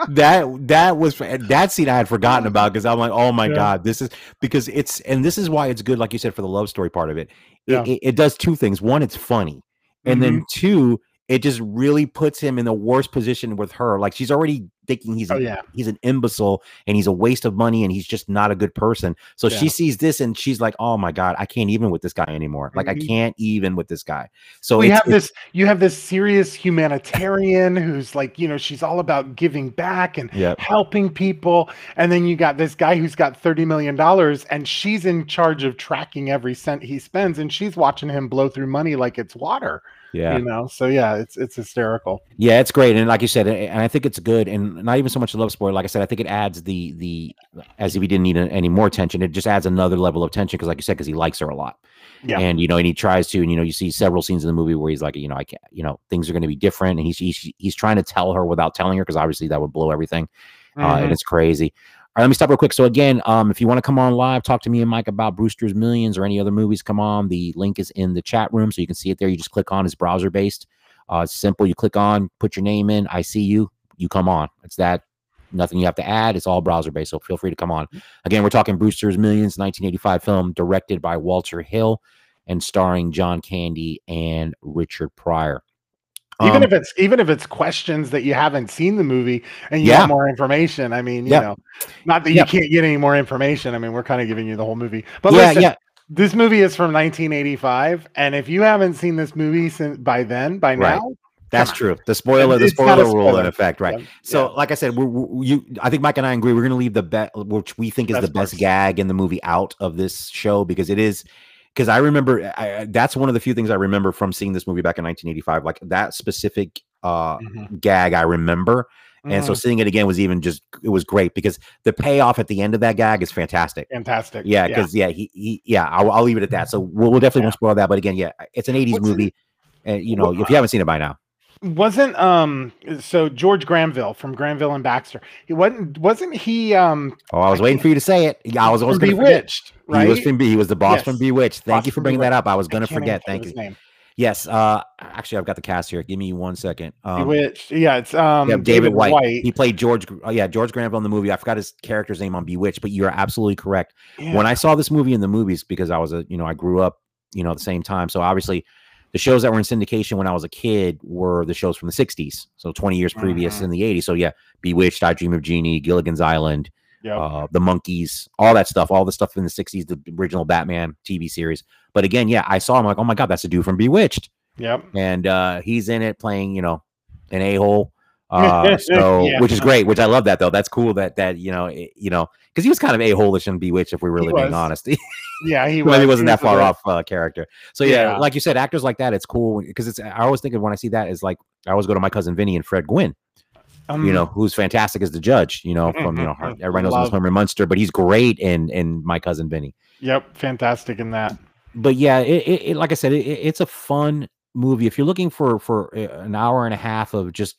That that was that scene I had forgotten about because I'm like, oh my Yeah. god, this is because it's and this is why it's good, like you said, for the love story part of it. It, Yeah. it, it does two things. One, it's funny, and then Mm-hmm. two, it just really puts him in the worst position with her. Like she's already thinking he's Oh an, yeah, he's an imbecile and he's a waste of money and he's just not a good person. So she sees this and she's like, oh my god, I can't even with this guy anymore. Like I Mhm. can't even with this guy. So we it's, have this. You have this serious humanitarian who's like, you know, she's all about giving back and yeah, helping people, and then you got this guy who's got thirty million dollars, and she's in charge of tracking every cent he spends, and she's watching him blow through money like it's water. Yeah. You know, so yeah, it's it's hysterical. Yeah, it's great, and like you said, and I think it's good, and not even so much a love spoiler. Like I said, I think it adds the the as if he didn't need any more tension. It just adds another level of tension because, like you said, because he likes her a lot, Yeah. and you know, and he tries to, and you know, you see several scenes in the movie where he's like, you know, I can't, you know, things are going to be different, and he's he's he's trying to tell her without telling her because obviously that would blow everything, uh, Mhm. and it's crazy. Let me stop real quick. So again, um, if you want to come on live, talk to me and Mike about Brewster's Millions or any other movies, come on. The link is in the chat room, so you can see it there. You just click on. It's browser based. Uh, it's simple. You click on, put your name in. I see you. You come on. It's that nothing you have to add. It's all browser based. So feel free to come on. Again, we're talking Brewster's Millions, 1985 film directed by Walter Hill and starring John Candy and Richard Pryor. Even Um, if it's even if it's questions that you haven't seen the movie and you Yeah. want more information. I mean, you know, not that you can't get any more information. I mean, we're kind of giving you the whole movie. But yeah, listen, yeah, this movie is from 1985, and if you haven't seen this movie since by then, by Right. now, that's true. The spoiler, the a spoiler rule in effect, right? Yeah. So, like I said, we we you, I think Mike and I agree. We're going to leave the bet, which we think is the Best best gag in the movie, out of this show because it is. Because I remember, I, I- that's one of the few things I remember from seeing this movie back in 1985. Like that specific uh, Mhm. gag, I remember, and so Mhm. seeing it again was even just it was great because the payoff at the end of that gag is fantastic. fantastic. Yeah, because yeah. he, he yeah, I'll, I'll leave it at that. So we'll, we'll definitely Yeah. won't spoil that. But again, yeah, it's an 80s What's movie, and you know, Wha- if you haven't seen it by now, wasn't um so George Granville from Granville and Baxter. He wasn't wasn't he um oh, I was waiting for you to say it. Yeah, I was always from going to forget. Bewitched, right? He was from B. He was the boss from Bewitched. Thank Boss you for bringing that up. I was going to forget. Thank you. Name. Yes. Uh, actually, I've got the cast here. Give me one second. Um, Bewitched. Yeah, it's um yeah, David, White. He played George. Oh, yeah, George Granville in the movie. I forgot his character's name on Bewitched, but you're absolutely correct. Yeah. When I saw this movie in the movies, because I was a, you know, I grew up, you know, at the same time. So obviously, the shows that were in syndication when I was a kid were the shows from the '60s. So 20 years previous Mhm. in the '80s. So yeah, Bewitched, I Dream of Jeannie, Gilligan's Island, Yep. uh, the Monkees, all that stuff, all the stuff in the 60s, the original Batman TV series. But again, yeah, I saw him like, oh my God, that's a dude from Bewitched. yep. And uh, he's in it playing, you know, an a hole. Uh, so, Yeah. which is great, which I love that though. That's cool that, that, you know, it- you know, because he was kind of a holish in Bewitched, if we're really being honest. Yeah, he He wasn't he that was far off uh, character. So yeah, Yeah. like you said, actors like that, it's cool because it's. I always think of when I see that is like I always go to my cousin Vinny and Fred Gwynne, Um, you know, who's fantastic as the judge. You know, from you know, everybody knows him Herman Munster, but he's great in in my cousin Vinny. Yep, fantastic in that. But yeah, it, it, it like I said, it, it- it's a fun movie. If you're looking for for uh, an hour and a half of just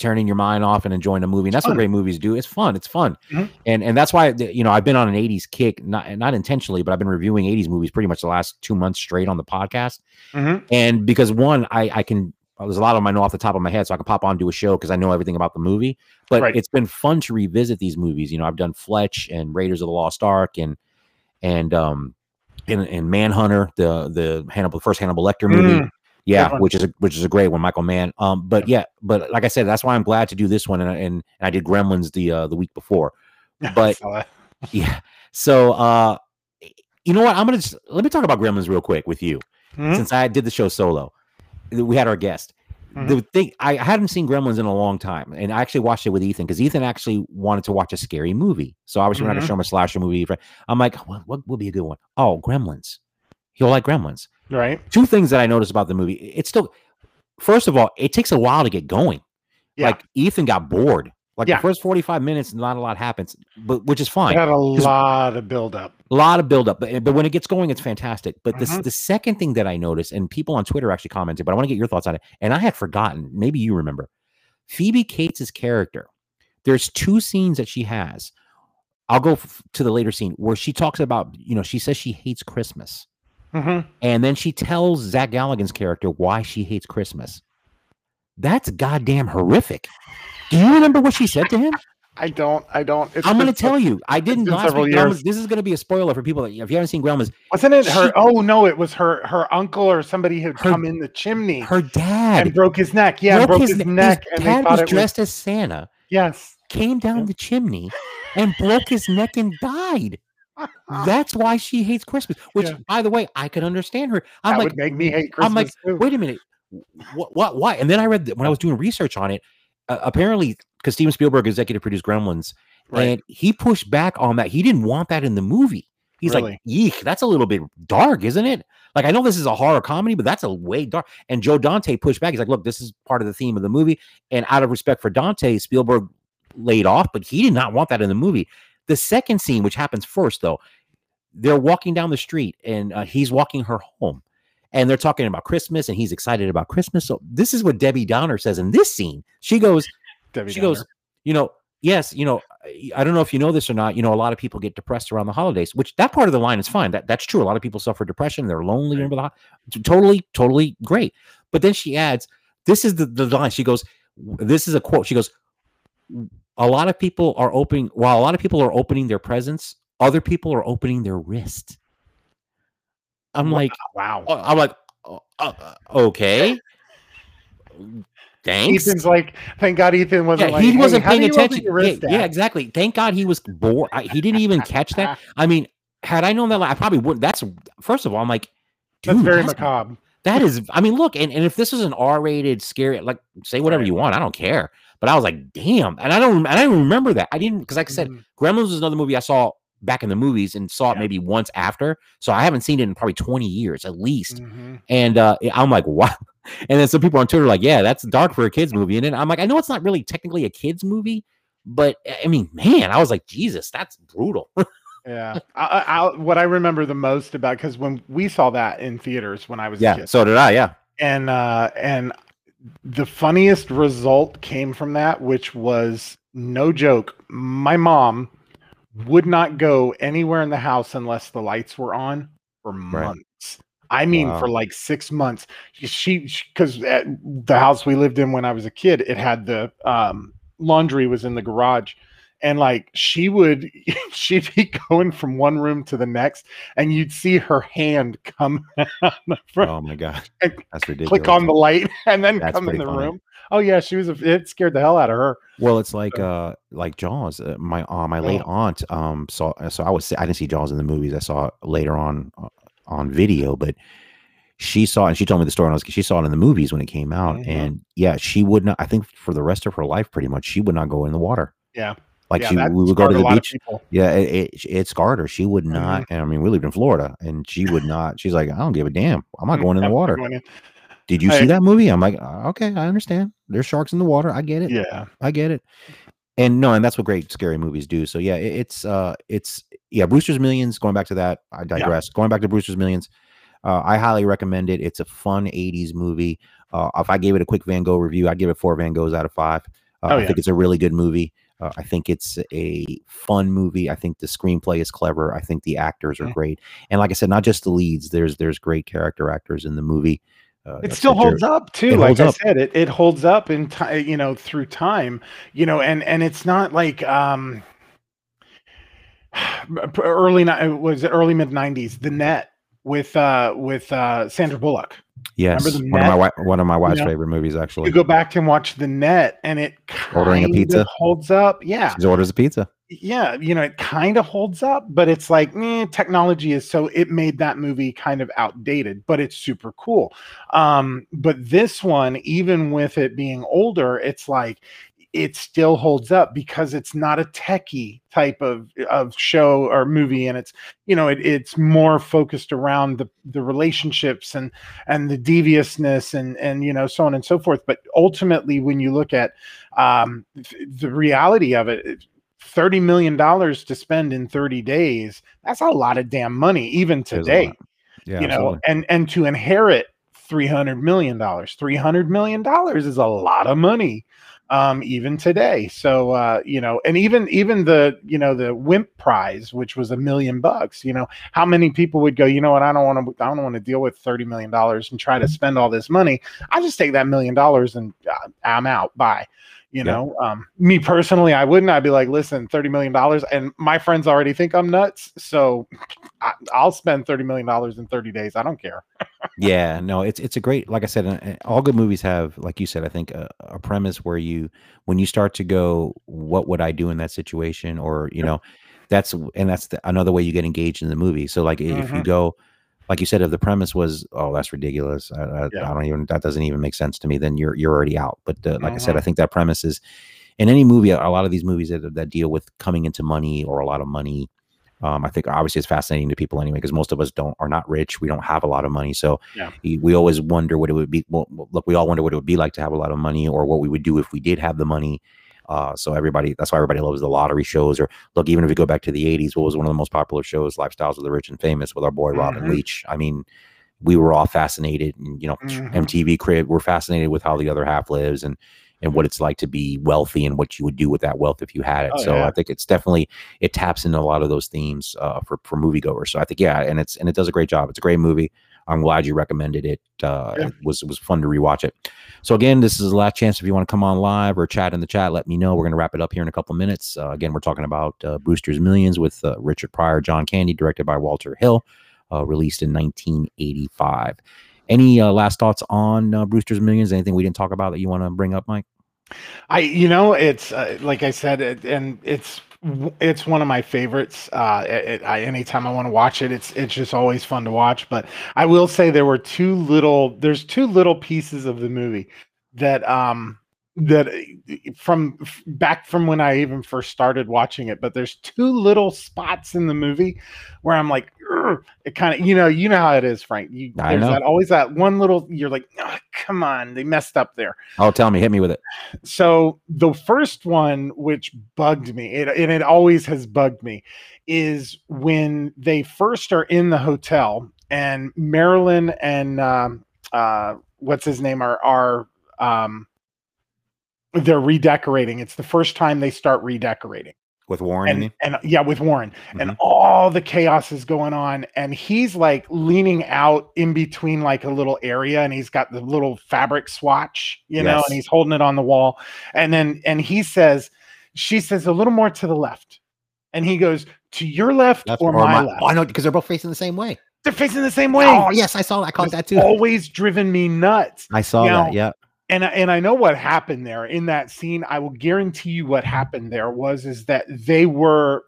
turning your mind off and enjoying a movie, and that's what great movies do. It's fun. It's fun, Mhm. and and that's why you know I've been on an '80s kick, not not intentionally, but I've been reviewing '80s movies pretty much the last two months straight on the podcast. Mhm. and because one i i can there's a lot of them i know off the top of my head so i can pop on to a show because i know everything about the movie but Right. it's been fun to revisit these movies you know i've done fletch and raiders of the lost ark and and um and, and manhunter the the hannibal the first hannibal lecter movie Mm, yeah which is a which is a great one michael mann um but yeah but like i said that's why i'm glad to do this one and, and, and i did gremlins the uh the week before But- yeah so uh you know what i'm gonna just let me talk about gremlins real quick with you Mhm. since I did the show solo, we had our guest. Mhm. The thing I hadn't seen Gremlins in a long time, and I actually watched it with Ethan because Ethan actually wanted to watch a scary movie. So obviously, we're not gonna show him a slasher movie. I'm like, what, what would be a good one? Oh, Gremlins. He'll like Gremlins. Right. Two things that I noticed about the movie. It's still, first of all, it takes a while to get going. Yeah. Like Ethan got bored. Like Yeah. the first 45 minutes, not a lot happens, but which is fine had a lot of buildup. a lot of buildup, but but when it gets going, it's fantastic. But the Mhm. the second thing that I noticed, and people on Twitter actually commented, but I want to get your thoughts on it. And I had forgotten. Maybe you remember Phoebe Cates' character. There's two scenes that she has. I'll go f- to the later scene where she talks about, you know, she says she hates Christmas, Mhm. and then she tells Zach Galligan's character why she hates Christmas. That's goddamn horrific. Do you remember what she said to him? I don't. I don't. It's I'm going to tell you. I didn't last several week. This is going to be a spoiler for people that if you haven't seen Gremlins. Wasn't it her? Oh no, it was her. Her uncle or somebody had Her- come in the chimney Her dad and broke his neck. Yeah, broke, his, ne- neck, and dad was it was dressed as Santa, yes. came down Yep. the chimney, and broke his neck and died. That's why she hates Christmas. Which, Yeah. by the way, I could understand her. I'm that like, would make me hate Christmas I'm like, too. wait a minute, what, what, why? And then I read that when I was doing research on it. Uh, apparently, because Steven Spielberg executive produced Gremlins, Right. and he pushed back on that. He didn't want that in the movie. He's like, Really? "Yeek, that's a little bit dark, isn't it?" Like, I know this is a horror comedy, but that's a way dark. And Joe Dante pushed back. He's like, "Look, this is part of the theme of the movie." And out of respect for Dante, Spielberg laid off, but he did not want that in the movie. The second scene, which happens first, though, they're walking down the street, and uh, he's walking her home, and they're talking about Christmas, and he's excited about Christmas. So this is what Debbie Downer says in this scene. She goes, Debbie she goes, you know, yes, you know, I- don't know if you know this or not. You know, a lot of people get depressed around the holidays, which that part of the line is fine. That that's true. A lot of people suffer depression. They're lonely Right. over the totally, totally great. But then she adds, this is the, the line. She goes, this is a quote. She goes, a lot of people are opening while a lot of people are opening their presents, other people are opening their wrist. I'm Wow. like, Wow. oh, I'm like, oh, uh, uh, okay. Thanks. Ethan's like, thank God Ethan wasn't Yeah, like, he "Hey, wasn't do paying attention. your Yeah, exactly. Thank God he was bored. I, he didn't even catch that. I mean, had I known that, I probably wouldn't. That's first of all, I'm like, dude, That's very that's- macabre. that is. I mean, look, and, and if this was an R-rated scary, like say whatever you want, I don't care. But I was like, damn, and I don't, and I don't remember that. I didn't because, like I said, Mhm. Gremlins was another movie I saw back in the movies and saw it maybe once after. So I haven't seen it in probably 20 years at least. Mhm. And uh, I'm like, wow. And then some people on Twitter are like, yeah, that's dark for a kids movie. And then I'm like, I know it's not really technically a kids movie, but I mean, man, I was like, Jesus, that's brutal. Yeah. I, I, what I remember the most about because when we saw that in theaters when I was a yeah. kid, So did I. Yeah. and uh, and the funniest result came from that, which was no joke. My mom would not go anywhere in the house unless the lights were on for months. I mean, Wow. for like six months. She because the house we lived in when I was a kid, it had the um, laundry was in the garage, and like she would, she'd be going from one room to the next, and you'd see her hand come Oh my God. That's ridiculous. click on the light and then That's come in the funny. room. Oh yeah, she was. A, it scared the hell out of her. Well, it's like uh like Jaws. Uh, my uh, my late Oh. aunt um saw so I was I didn't see Jaws in the movies. I saw it later on uh, on video, but she saw and she told me the story. And I was she saw it in the movies when it came out, Mhm. and yeah, she would not. I think for the rest of her life, pretty much, she would not go in the water. Yeah, Like yeah, she, we would go to the beach. Yeah, it, it it scarred her. She would Mhm. not. And I mean, we lived in Florida, and she would not. She's like, I don't give a damn. I'm not going in the water. in. Did you see that movie? I'm like, "Uh, okay, I understand. There's sharks in the water. I get it. Yeah, I get it. And no, and that's what great scary movies do. So yeah, it, it's uh it's yeah, Brewster's Millions, going back to that, I digress. Going back to Brewster's Millions, uh, I highly recommend it. It's a fun 80s movie. Uh, if I gave it a quick Van Gogh review, I'd give it four Van Goghs out of five. Uh, Oh, I yeah. think it's a really good movie. Uh, I think it's a fun movie. I think the screenplay is clever. I think the actors are Mhm. great. And like I said, not just the leads. There's there's great character actors in the movie. Uh, it still holds up too. Like holds I up. said, it it holds up in time. You know, through time. You know, and and it's not like um early was it early mid '90s. The Net with uh with uh Sandra Bullock. Yes, the one of my one of my wife's know, favorite movies actually. You go back and watch The Net, and it Ordering a pizza? holds up. Yeah, She orders a pizza. yeah, you know, it kind of holds up, but it's like, eh, technology is so it made that movie kind of outdated, but it's super cool. Um, but this one, even with it being older, it's like it still holds up because it's not a techie type of of show or movie, and it's you know, it, it's more focused around the the relationships and and the deviousness and and you know so on and so forth. But ultimately, when you look at um, the reality of it, it- $30 million to spend in 30 days that's a lot of damn money even today. Yeah, you know absolutely. and and to inherit 300 million dollars 300 million dollars is a lot of money um even today. So uh you know and even even the you know the wimp prize which was a million bucks you know how many people would go you know what? I don't want to i don't want to deal with 30 million dollars and try to spend all this money. I just take that million dollars and uh, i'm out. Bye you Yeah. know um me personally i wouldn't i'd be like listen 30 million dollars and my friends already think i'm nuts so I, i'll spend 30 million dollars in 30 days i don't care yeah, no, it's it's a great. Like I said, uh, uh, all good movies have, like you said, I think a, a premise where you, when you start to go, what would I do in that situation, or you know, that's and that's the, another way you get engaged in the movie. So like, i- if you Mhm. go, like you said, if the premise was, oh, that's ridiculous, I, I, Yeah. I don't even that doesn't even make sense to me, then you're you're already out. But uh, like I said. I think that premise is in any movie. A lot of these movies that that deal with coming into money or a lot of money. Um, I think obviously it's fascinating to people anyway because most of us don't are not rich. We don't have a lot of money, so Yeah. we always wonder what it would be. Well, look, we all wonder what it would be like to have a lot of money, or what we would do if we did have the money. Uh, so everybody, that's why everybody loves the lottery shows. Or look, even if we go back to the '80s, what was one of the most popular shows? Lifestyles of the Rich and Famous with our boy Robin Mhm. Leach. I mean, we were all fascinated. And, you know, Mhm. MTV crib. We're fascinated with how the other half lives and and what it's like to be wealthy and what you would do with that wealth if you had it. Oh, so yeah. I think it's definitely it taps into a lot of those themes uh, for for moviegoers. So I think yeah, and it's and it does a great job. It's a great movie. I'm glad you recommended it. Uh, Yeah. It was it was fun to rewatch it. So again, this is the last chance if you want to come on live or chat in the chat. Let me know. We're going to wrap it up here in a couple minutes. Uh, again, we're talking about uh, Brewster's Millions with uh, Richard Pryor, John Candy, directed by Walter Hill, uh, released in 1985. Any uh, last thoughts on uh, Brewster's Millions? Anything we didn't talk about that you want to bring up, Mike? I, you know, it's uh, like I said, it, and it's it's one of my favorites. Uh, it, I, anytime I want to watch it, it's it's just always fun to watch. But I will say there were two little, there's two little pieces of the movie that um that uh, from back from when I even first started watching it. But there's two little spots in the movie where I'm like, it kind of, you know, you know how it is, Frank. You, I there's know. that always that one little, you're like, "Ah, come on, they messed up there Oh, tell me, hit me with it. so the first one which bugged me it, and it always has bugged me is when they first are in the hotel and marilyn and um, uh, what's his name are are um, they're redecorating it's the first time they start redecorating With Warren, and, and yeah with warren and Mhm. all the chaos is going on and he's like leaning out in between like a little area and he's got the little fabric swatch you know and he's holding it on the wall and then and he says she says a little more to the left and he goes to your left, Left or, my, my- left Oh, I know because they're both facing the same way. they're facing the same way Oh, yes, I saw that. I caught that too. always driven me nuts I saw Now, that. Yeah. And I- and I know what happened there in that scene. I will guarantee you what happened there was is that they were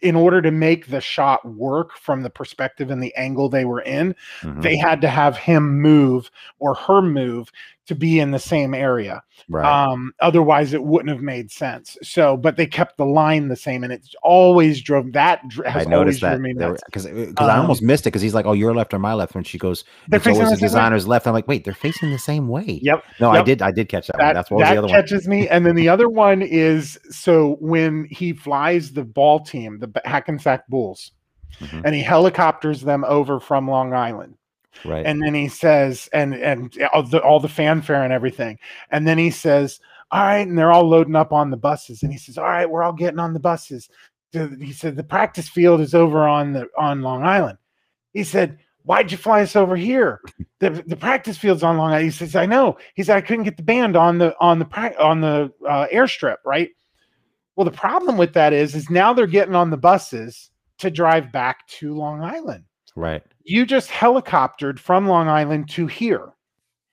in order to make the shot work from the perspective and the angle they were in, Mhm. they had to have him move or her move to be in the same area. right. Um, otherwise, it wouldn't have made sense. So, but they kept the line the same, and it always drove that. I noticed that driven me nuts. because I Um, almost missed it because he's like, "Oh, your left or my left?" When she goes, They're "It's facing the the way. designer's left." I'm like, "Wait, they're facing the same way." Yep. No, I did. I did catch that, one. that, That's what was that the other one. catches me. And then the other one is so when he flies the ball team, the Hackensack Bulls, Mhm. and he helicopters them over from Long Island, Right. and then he says, and and all the, all the fanfare and everything, and then he says, "All right," and they're all loading up on the buses, and he says, "All right, we're all getting on the buses." He said, "The practice field is over on the on Long Island." He said. Why'd you fly us over here? The, the practice field's on Long Island. He says, "I know." He said, "I couldn't get the band on the on the on the uh, airstrip, right?" Well, the problem with that is, is now they're getting on the buses to drive back to Long Island. right. You just helicoptered from Long Island to here.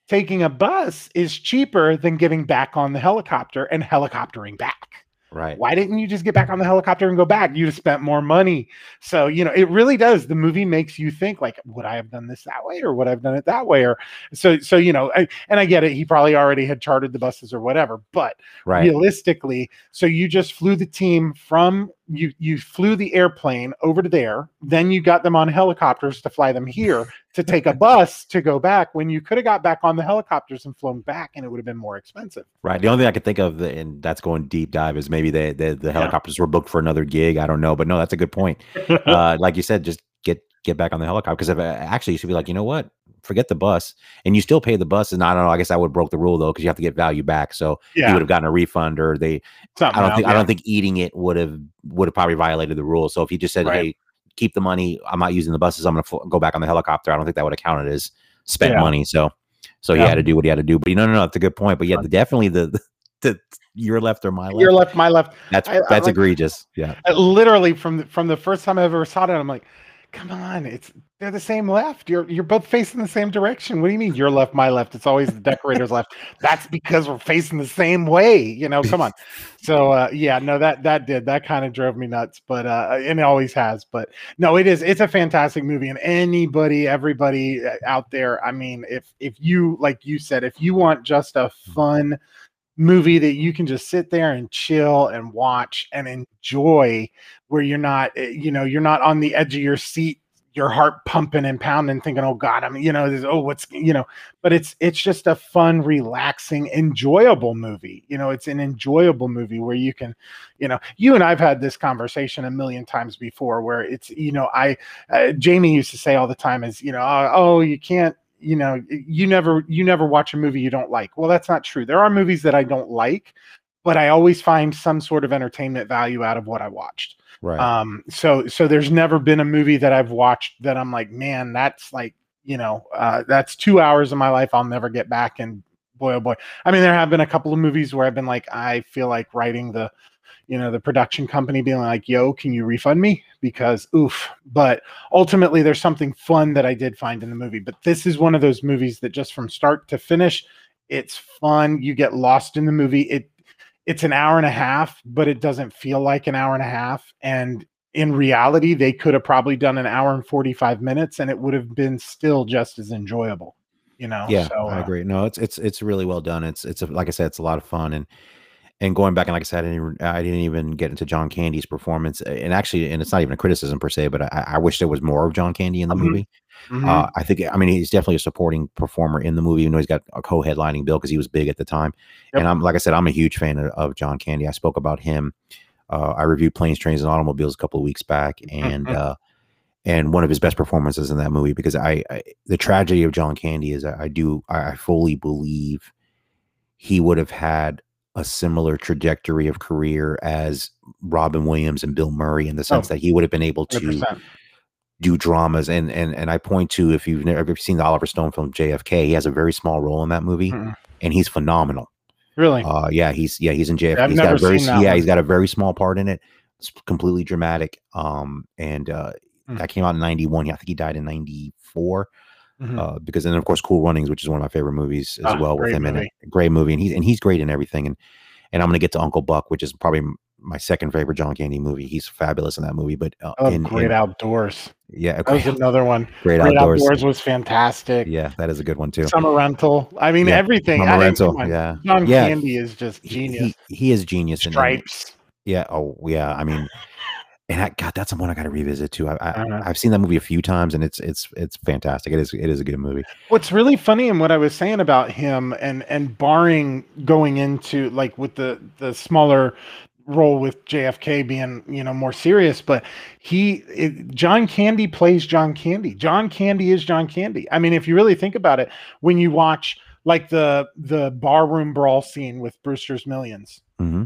Taking a bus is cheaper than getting back on the helicopter and helicoptering back Right. why didn't you just get back on the helicopter and go back you'd have spent more money so you know it really does the movie makes you think like would i have done this that way or would i have done it that way or so so you know I, and i get it he probably already had chartered the buses or whatever but Right. realistically so you just flew the team from you you flew the airplane over to there then you got them on helicopters to fly them here to take a bus to go back when you could have got back on the helicopters and flown back and it would have been more expensive Right. The only thing I could think of, and that's going deep dive, is maybe they, they, the helicopters were booked for another gig. I don't know, but no, that's a good point. Uh, like you said, just get get back on the helicopter because if uh, actually you should be like, you know what, forget the bus, and you still pay the bus. And I don't know. I guess I would broke the rule though because you have to get value back. So you would have gotten a refund, or they. something I don't think I don't think eating it would have would have probably violated the rule. So if he just said, Right. hey, keep the money, I'm not using the buses. I'm going to go back on the helicopter. I don't think that would have counted as spent Yeah. money. So so he had to do what he had to do. But you know, no, no, that's a good point. But yeah, definitely the, the the your left or my left. your left my left That's I- I that's like- egregious. Yeah. Literally from the, from the first time I ever saw it, I'm like, come on, it's they're the same left. You're you're both facing the same direction. What do you mean your left, my left? It's always the decorator's left. That's because we're facing the same way. You know, come on. So uh, yeah, no, that that did that kind of drove me nuts, but uh, and it always has. But no, it is it's a fantastic movie, and anybody, everybody uh, out there, I mean, if if you like you said, if you want just a fun movie that you can just sit there and chill and watch and enjoy where you're not eh, you know you're not on the edge of your seat your heart pumping and pounding thinking oh god i'm you know this, oh what's you know but it's it's just a fun relaxing enjoyable movie you know it's an enjoyable movie where you can you know you and i've had this conversation a million times before where it's you know i uh, jamie used to say all the time is you know oh, oh you can't you know you never you never watch a movie you don't like. Well that's not true. There are movies that i don't like but i always find some sort of entertainment value out of what i watched Right. um so so there's never been a movie that i've watched that i'm like man that's like you know, uh, that's two hours of my life I'll never get back. And boy, oh boy. I mean, there have been a couple of movies where I've been like, I feel like writing the, you know, the production company being like, yo, can you refund me? Because oof. But ultimately, there's something fun that I did find in the movie. But this is one of those movies that just from start to finish, it's fun. You get lost in the movie. It it's an hour and a half, but it doesn't feel like an hour and a half. And in reality, they could have probably done an hour and 45 minutes and it would have been still just as enjoyable. You know, yeah, so, I uh, agree. No, it's it's it's really well done. It's it's a, like I said, it's a lot of fun, and and going back and like I said, I didn't even, I didn't even get into John Candy's performance, and actually, and it's not even a criticism per se, but I, I wish there was more of John Candy in the mm-hmm. movie. Mm-hmm. Uh, I think, I mean, he's definitely a supporting performer in the movie, even though he's got a co-headlining bill because he was big at the time. Yep. And I'm, like I said, I'm a huge fan of, of John Candy. I spoke about him. Uh, I reviewed Planes, Trains, and Automobiles a couple of weeks back, and mm-hmm. uh, and one of his best performances in that movie because I, I the tragedy of John Candy is I, I do I, I fully believe he would have had a similar trajectory of career as Robin Williams and Bill Murray in the sense oh, that he would have been able to 100% do dramas and and and I point to if you've never seen the Oliver Stone film JFK, he has a very small role in that movie, mm-hmm. and he's phenomenal. Really? Uh, yeah, he's yeah he's in JFK. I've he's got a very yeah one. he's got a very small part in it. It's completely dramatic. Um, and uh, mm-hmm. that came out in '91. Yeah, I think he died in '94. Mm-hmm. Uh, because then of course Cool Runnings, which is one of my favorite movies as oh, well with him movie. in it. Great movie, and he's and he's great in everything. And and I'm gonna get to Uncle Buck, which is probably my second favorite John Candy movie. He's fabulous in that movie. But uh, oh, in, Great in, Outdoors. Yeah, that was another one. Great, great outdoors. outdoors. was fantastic. Yeah, that is a good one too. Summer Rental. I mean, yeah, everything. Summer Rental. yeah, John yeah. Candy is just genius. He, he is genius. Stripes. Yeah. Oh, yeah. I mean. and I, God, that's one I got to revisit too. I, I. I've seen that movie a few times, and it's it's it's fantastic. It is it is a good movie. What's really funny and what I was saying about him, and and barring going into like with the the smaller role with JFK being, you know, more serious, but he it, John Candy plays John Candy. John Candy is John Candy. I mean, if you really think about it, when you watch like the the barroom brawl scene with Brewster's 1000000s mm-hmm.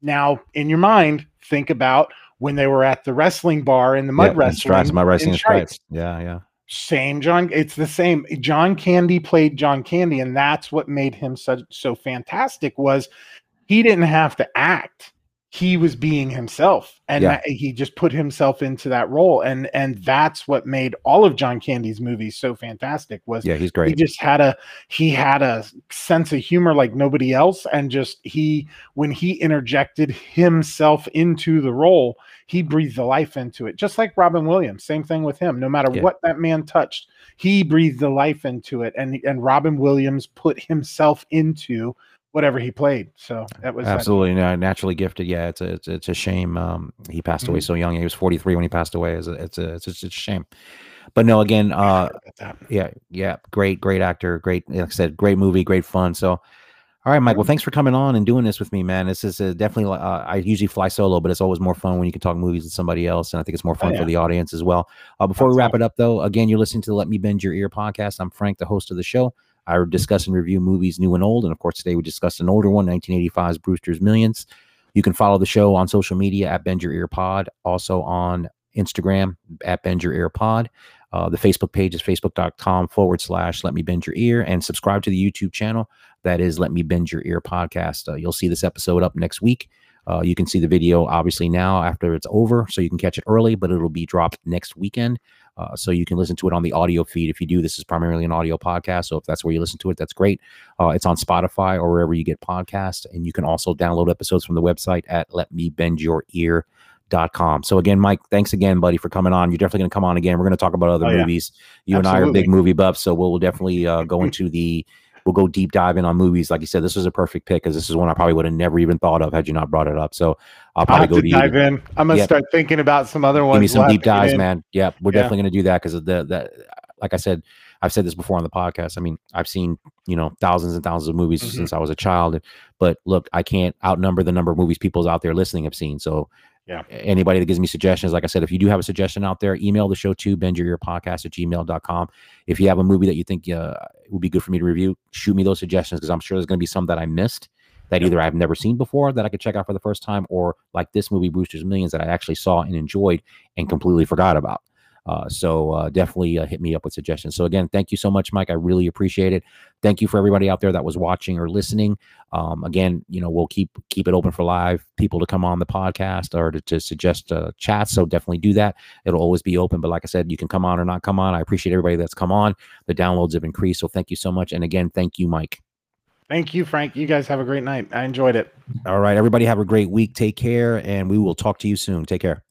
Now, in your mind, think about when they were at the wrestling bar in the mud wrestling. Stripes, my wrestling stripes. Yeah, yeah. Same John. It's the same. John Candy played John Candy, and that's what made him so so fantastic. Was he didn't have to act he was being himself and yeah. he just put himself into that role and and that's what made all of john candy's movies so fantastic was yeah he's great he just had a he had a sense of humor like nobody else and just he when he interjected himself into the role he breathed the life into it just like robin williams same thing with him no matter yeah. what that man touched he breathed the life into it and and robin williams put himself into whatever he played. So that was absolutely that. naturally gifted. Yeah, it's a it's, it's a shame. Um, he passed away mm-hmm. so young. He was 43 when he passed away. It's a it's a it's, a, it's a shame. But no, again, uh, yeah, yeah, great, great actor, great. Like I said, great movie, great fun. So, all right, Mike. Well, thanks for coming on and doing this with me, man. This is definitely. Uh, I usually fly solo, but it's always more fun when you can talk movies with somebody else, and I think it's more oh, fun oh, yeah. for the audience as well. Uh, before That's we wrap it up, though, again, you're listening to the Let Me Bend Your Ear podcast. I'm Frank, the host of the show. I discuss and review movies new and old. And of course, today we discussed an older one, 1985's Brewster's Millions. You can follow the show on social media at Bend Your Ear Pod, also on Instagram at Bend Your Ear Pod. Uh, the Facebook page is facebook.com forward slash let me bend your ear and subscribe to the YouTube channel. That is Let Me Bend Your Ear podcast. Uh, you'll see this episode up next week. Uh, you can see the video obviously now after it's over, so you can catch it early, but it'll be dropped next weekend. Uh, so you can listen to it on the audio feed. If you do, this is primarily an audio podcast. So if that's where you listen to it, that's great. Uh, it's on Spotify or wherever you get podcasts. And you can also download episodes from the website at letmebendyour.ear.com. So again, Mike, thanks again, buddy, for coming on. You're definitely going to come on again. We're going to talk about other oh, movies. You Absolutely. and I are big movie buffs, so we'll, we'll definitely uh, go into the we'll go deep diving on movies. Like you said, this was a perfect pick because this is one I probably would have never even thought of had you not brought it up. So I'll probably I'll go dive in. I'm gonna yep. start thinking about some other ones. Give me some deep dives, man. Yeah, we're yeah. definitely gonna do that because the that. Like I said, I've said this before on the podcast. I mean, I've seen you know thousands and thousands of movies mm-hmm. since I was a child, but look, I can't outnumber the number of movies people out there listening have seen. So yeah. Anybody that gives me suggestions, like I said, if you do have a suggestion out there, email the show to bendyourpodcast at gmail.com. If you have a movie that you think uh, would be good for me to review, shoot me those suggestions because I'm sure there's going to be some that I missed that either I've never seen before that I could check out for the first time, or like this movie, Brewster's Millions, that I actually saw and enjoyed and completely forgot about. Uh, so uh, definitely uh, hit me up with suggestions. So again, thank you so much, Mike. I really appreciate it. Thank you for everybody out there that was watching or listening. Um, again, you know, we'll keep keep it open for live people to come on the podcast or to, to suggest uh, chats. So definitely do that. It'll always be open. But like I said, you can come on or not come on. I appreciate everybody that's come on. The downloads have increased. So thank you so much. And again, thank you, Mike. Thank you, Frank. You guys have a great night. I enjoyed it. All right, everybody have a great week. Take care, and we will talk to you soon. Take care.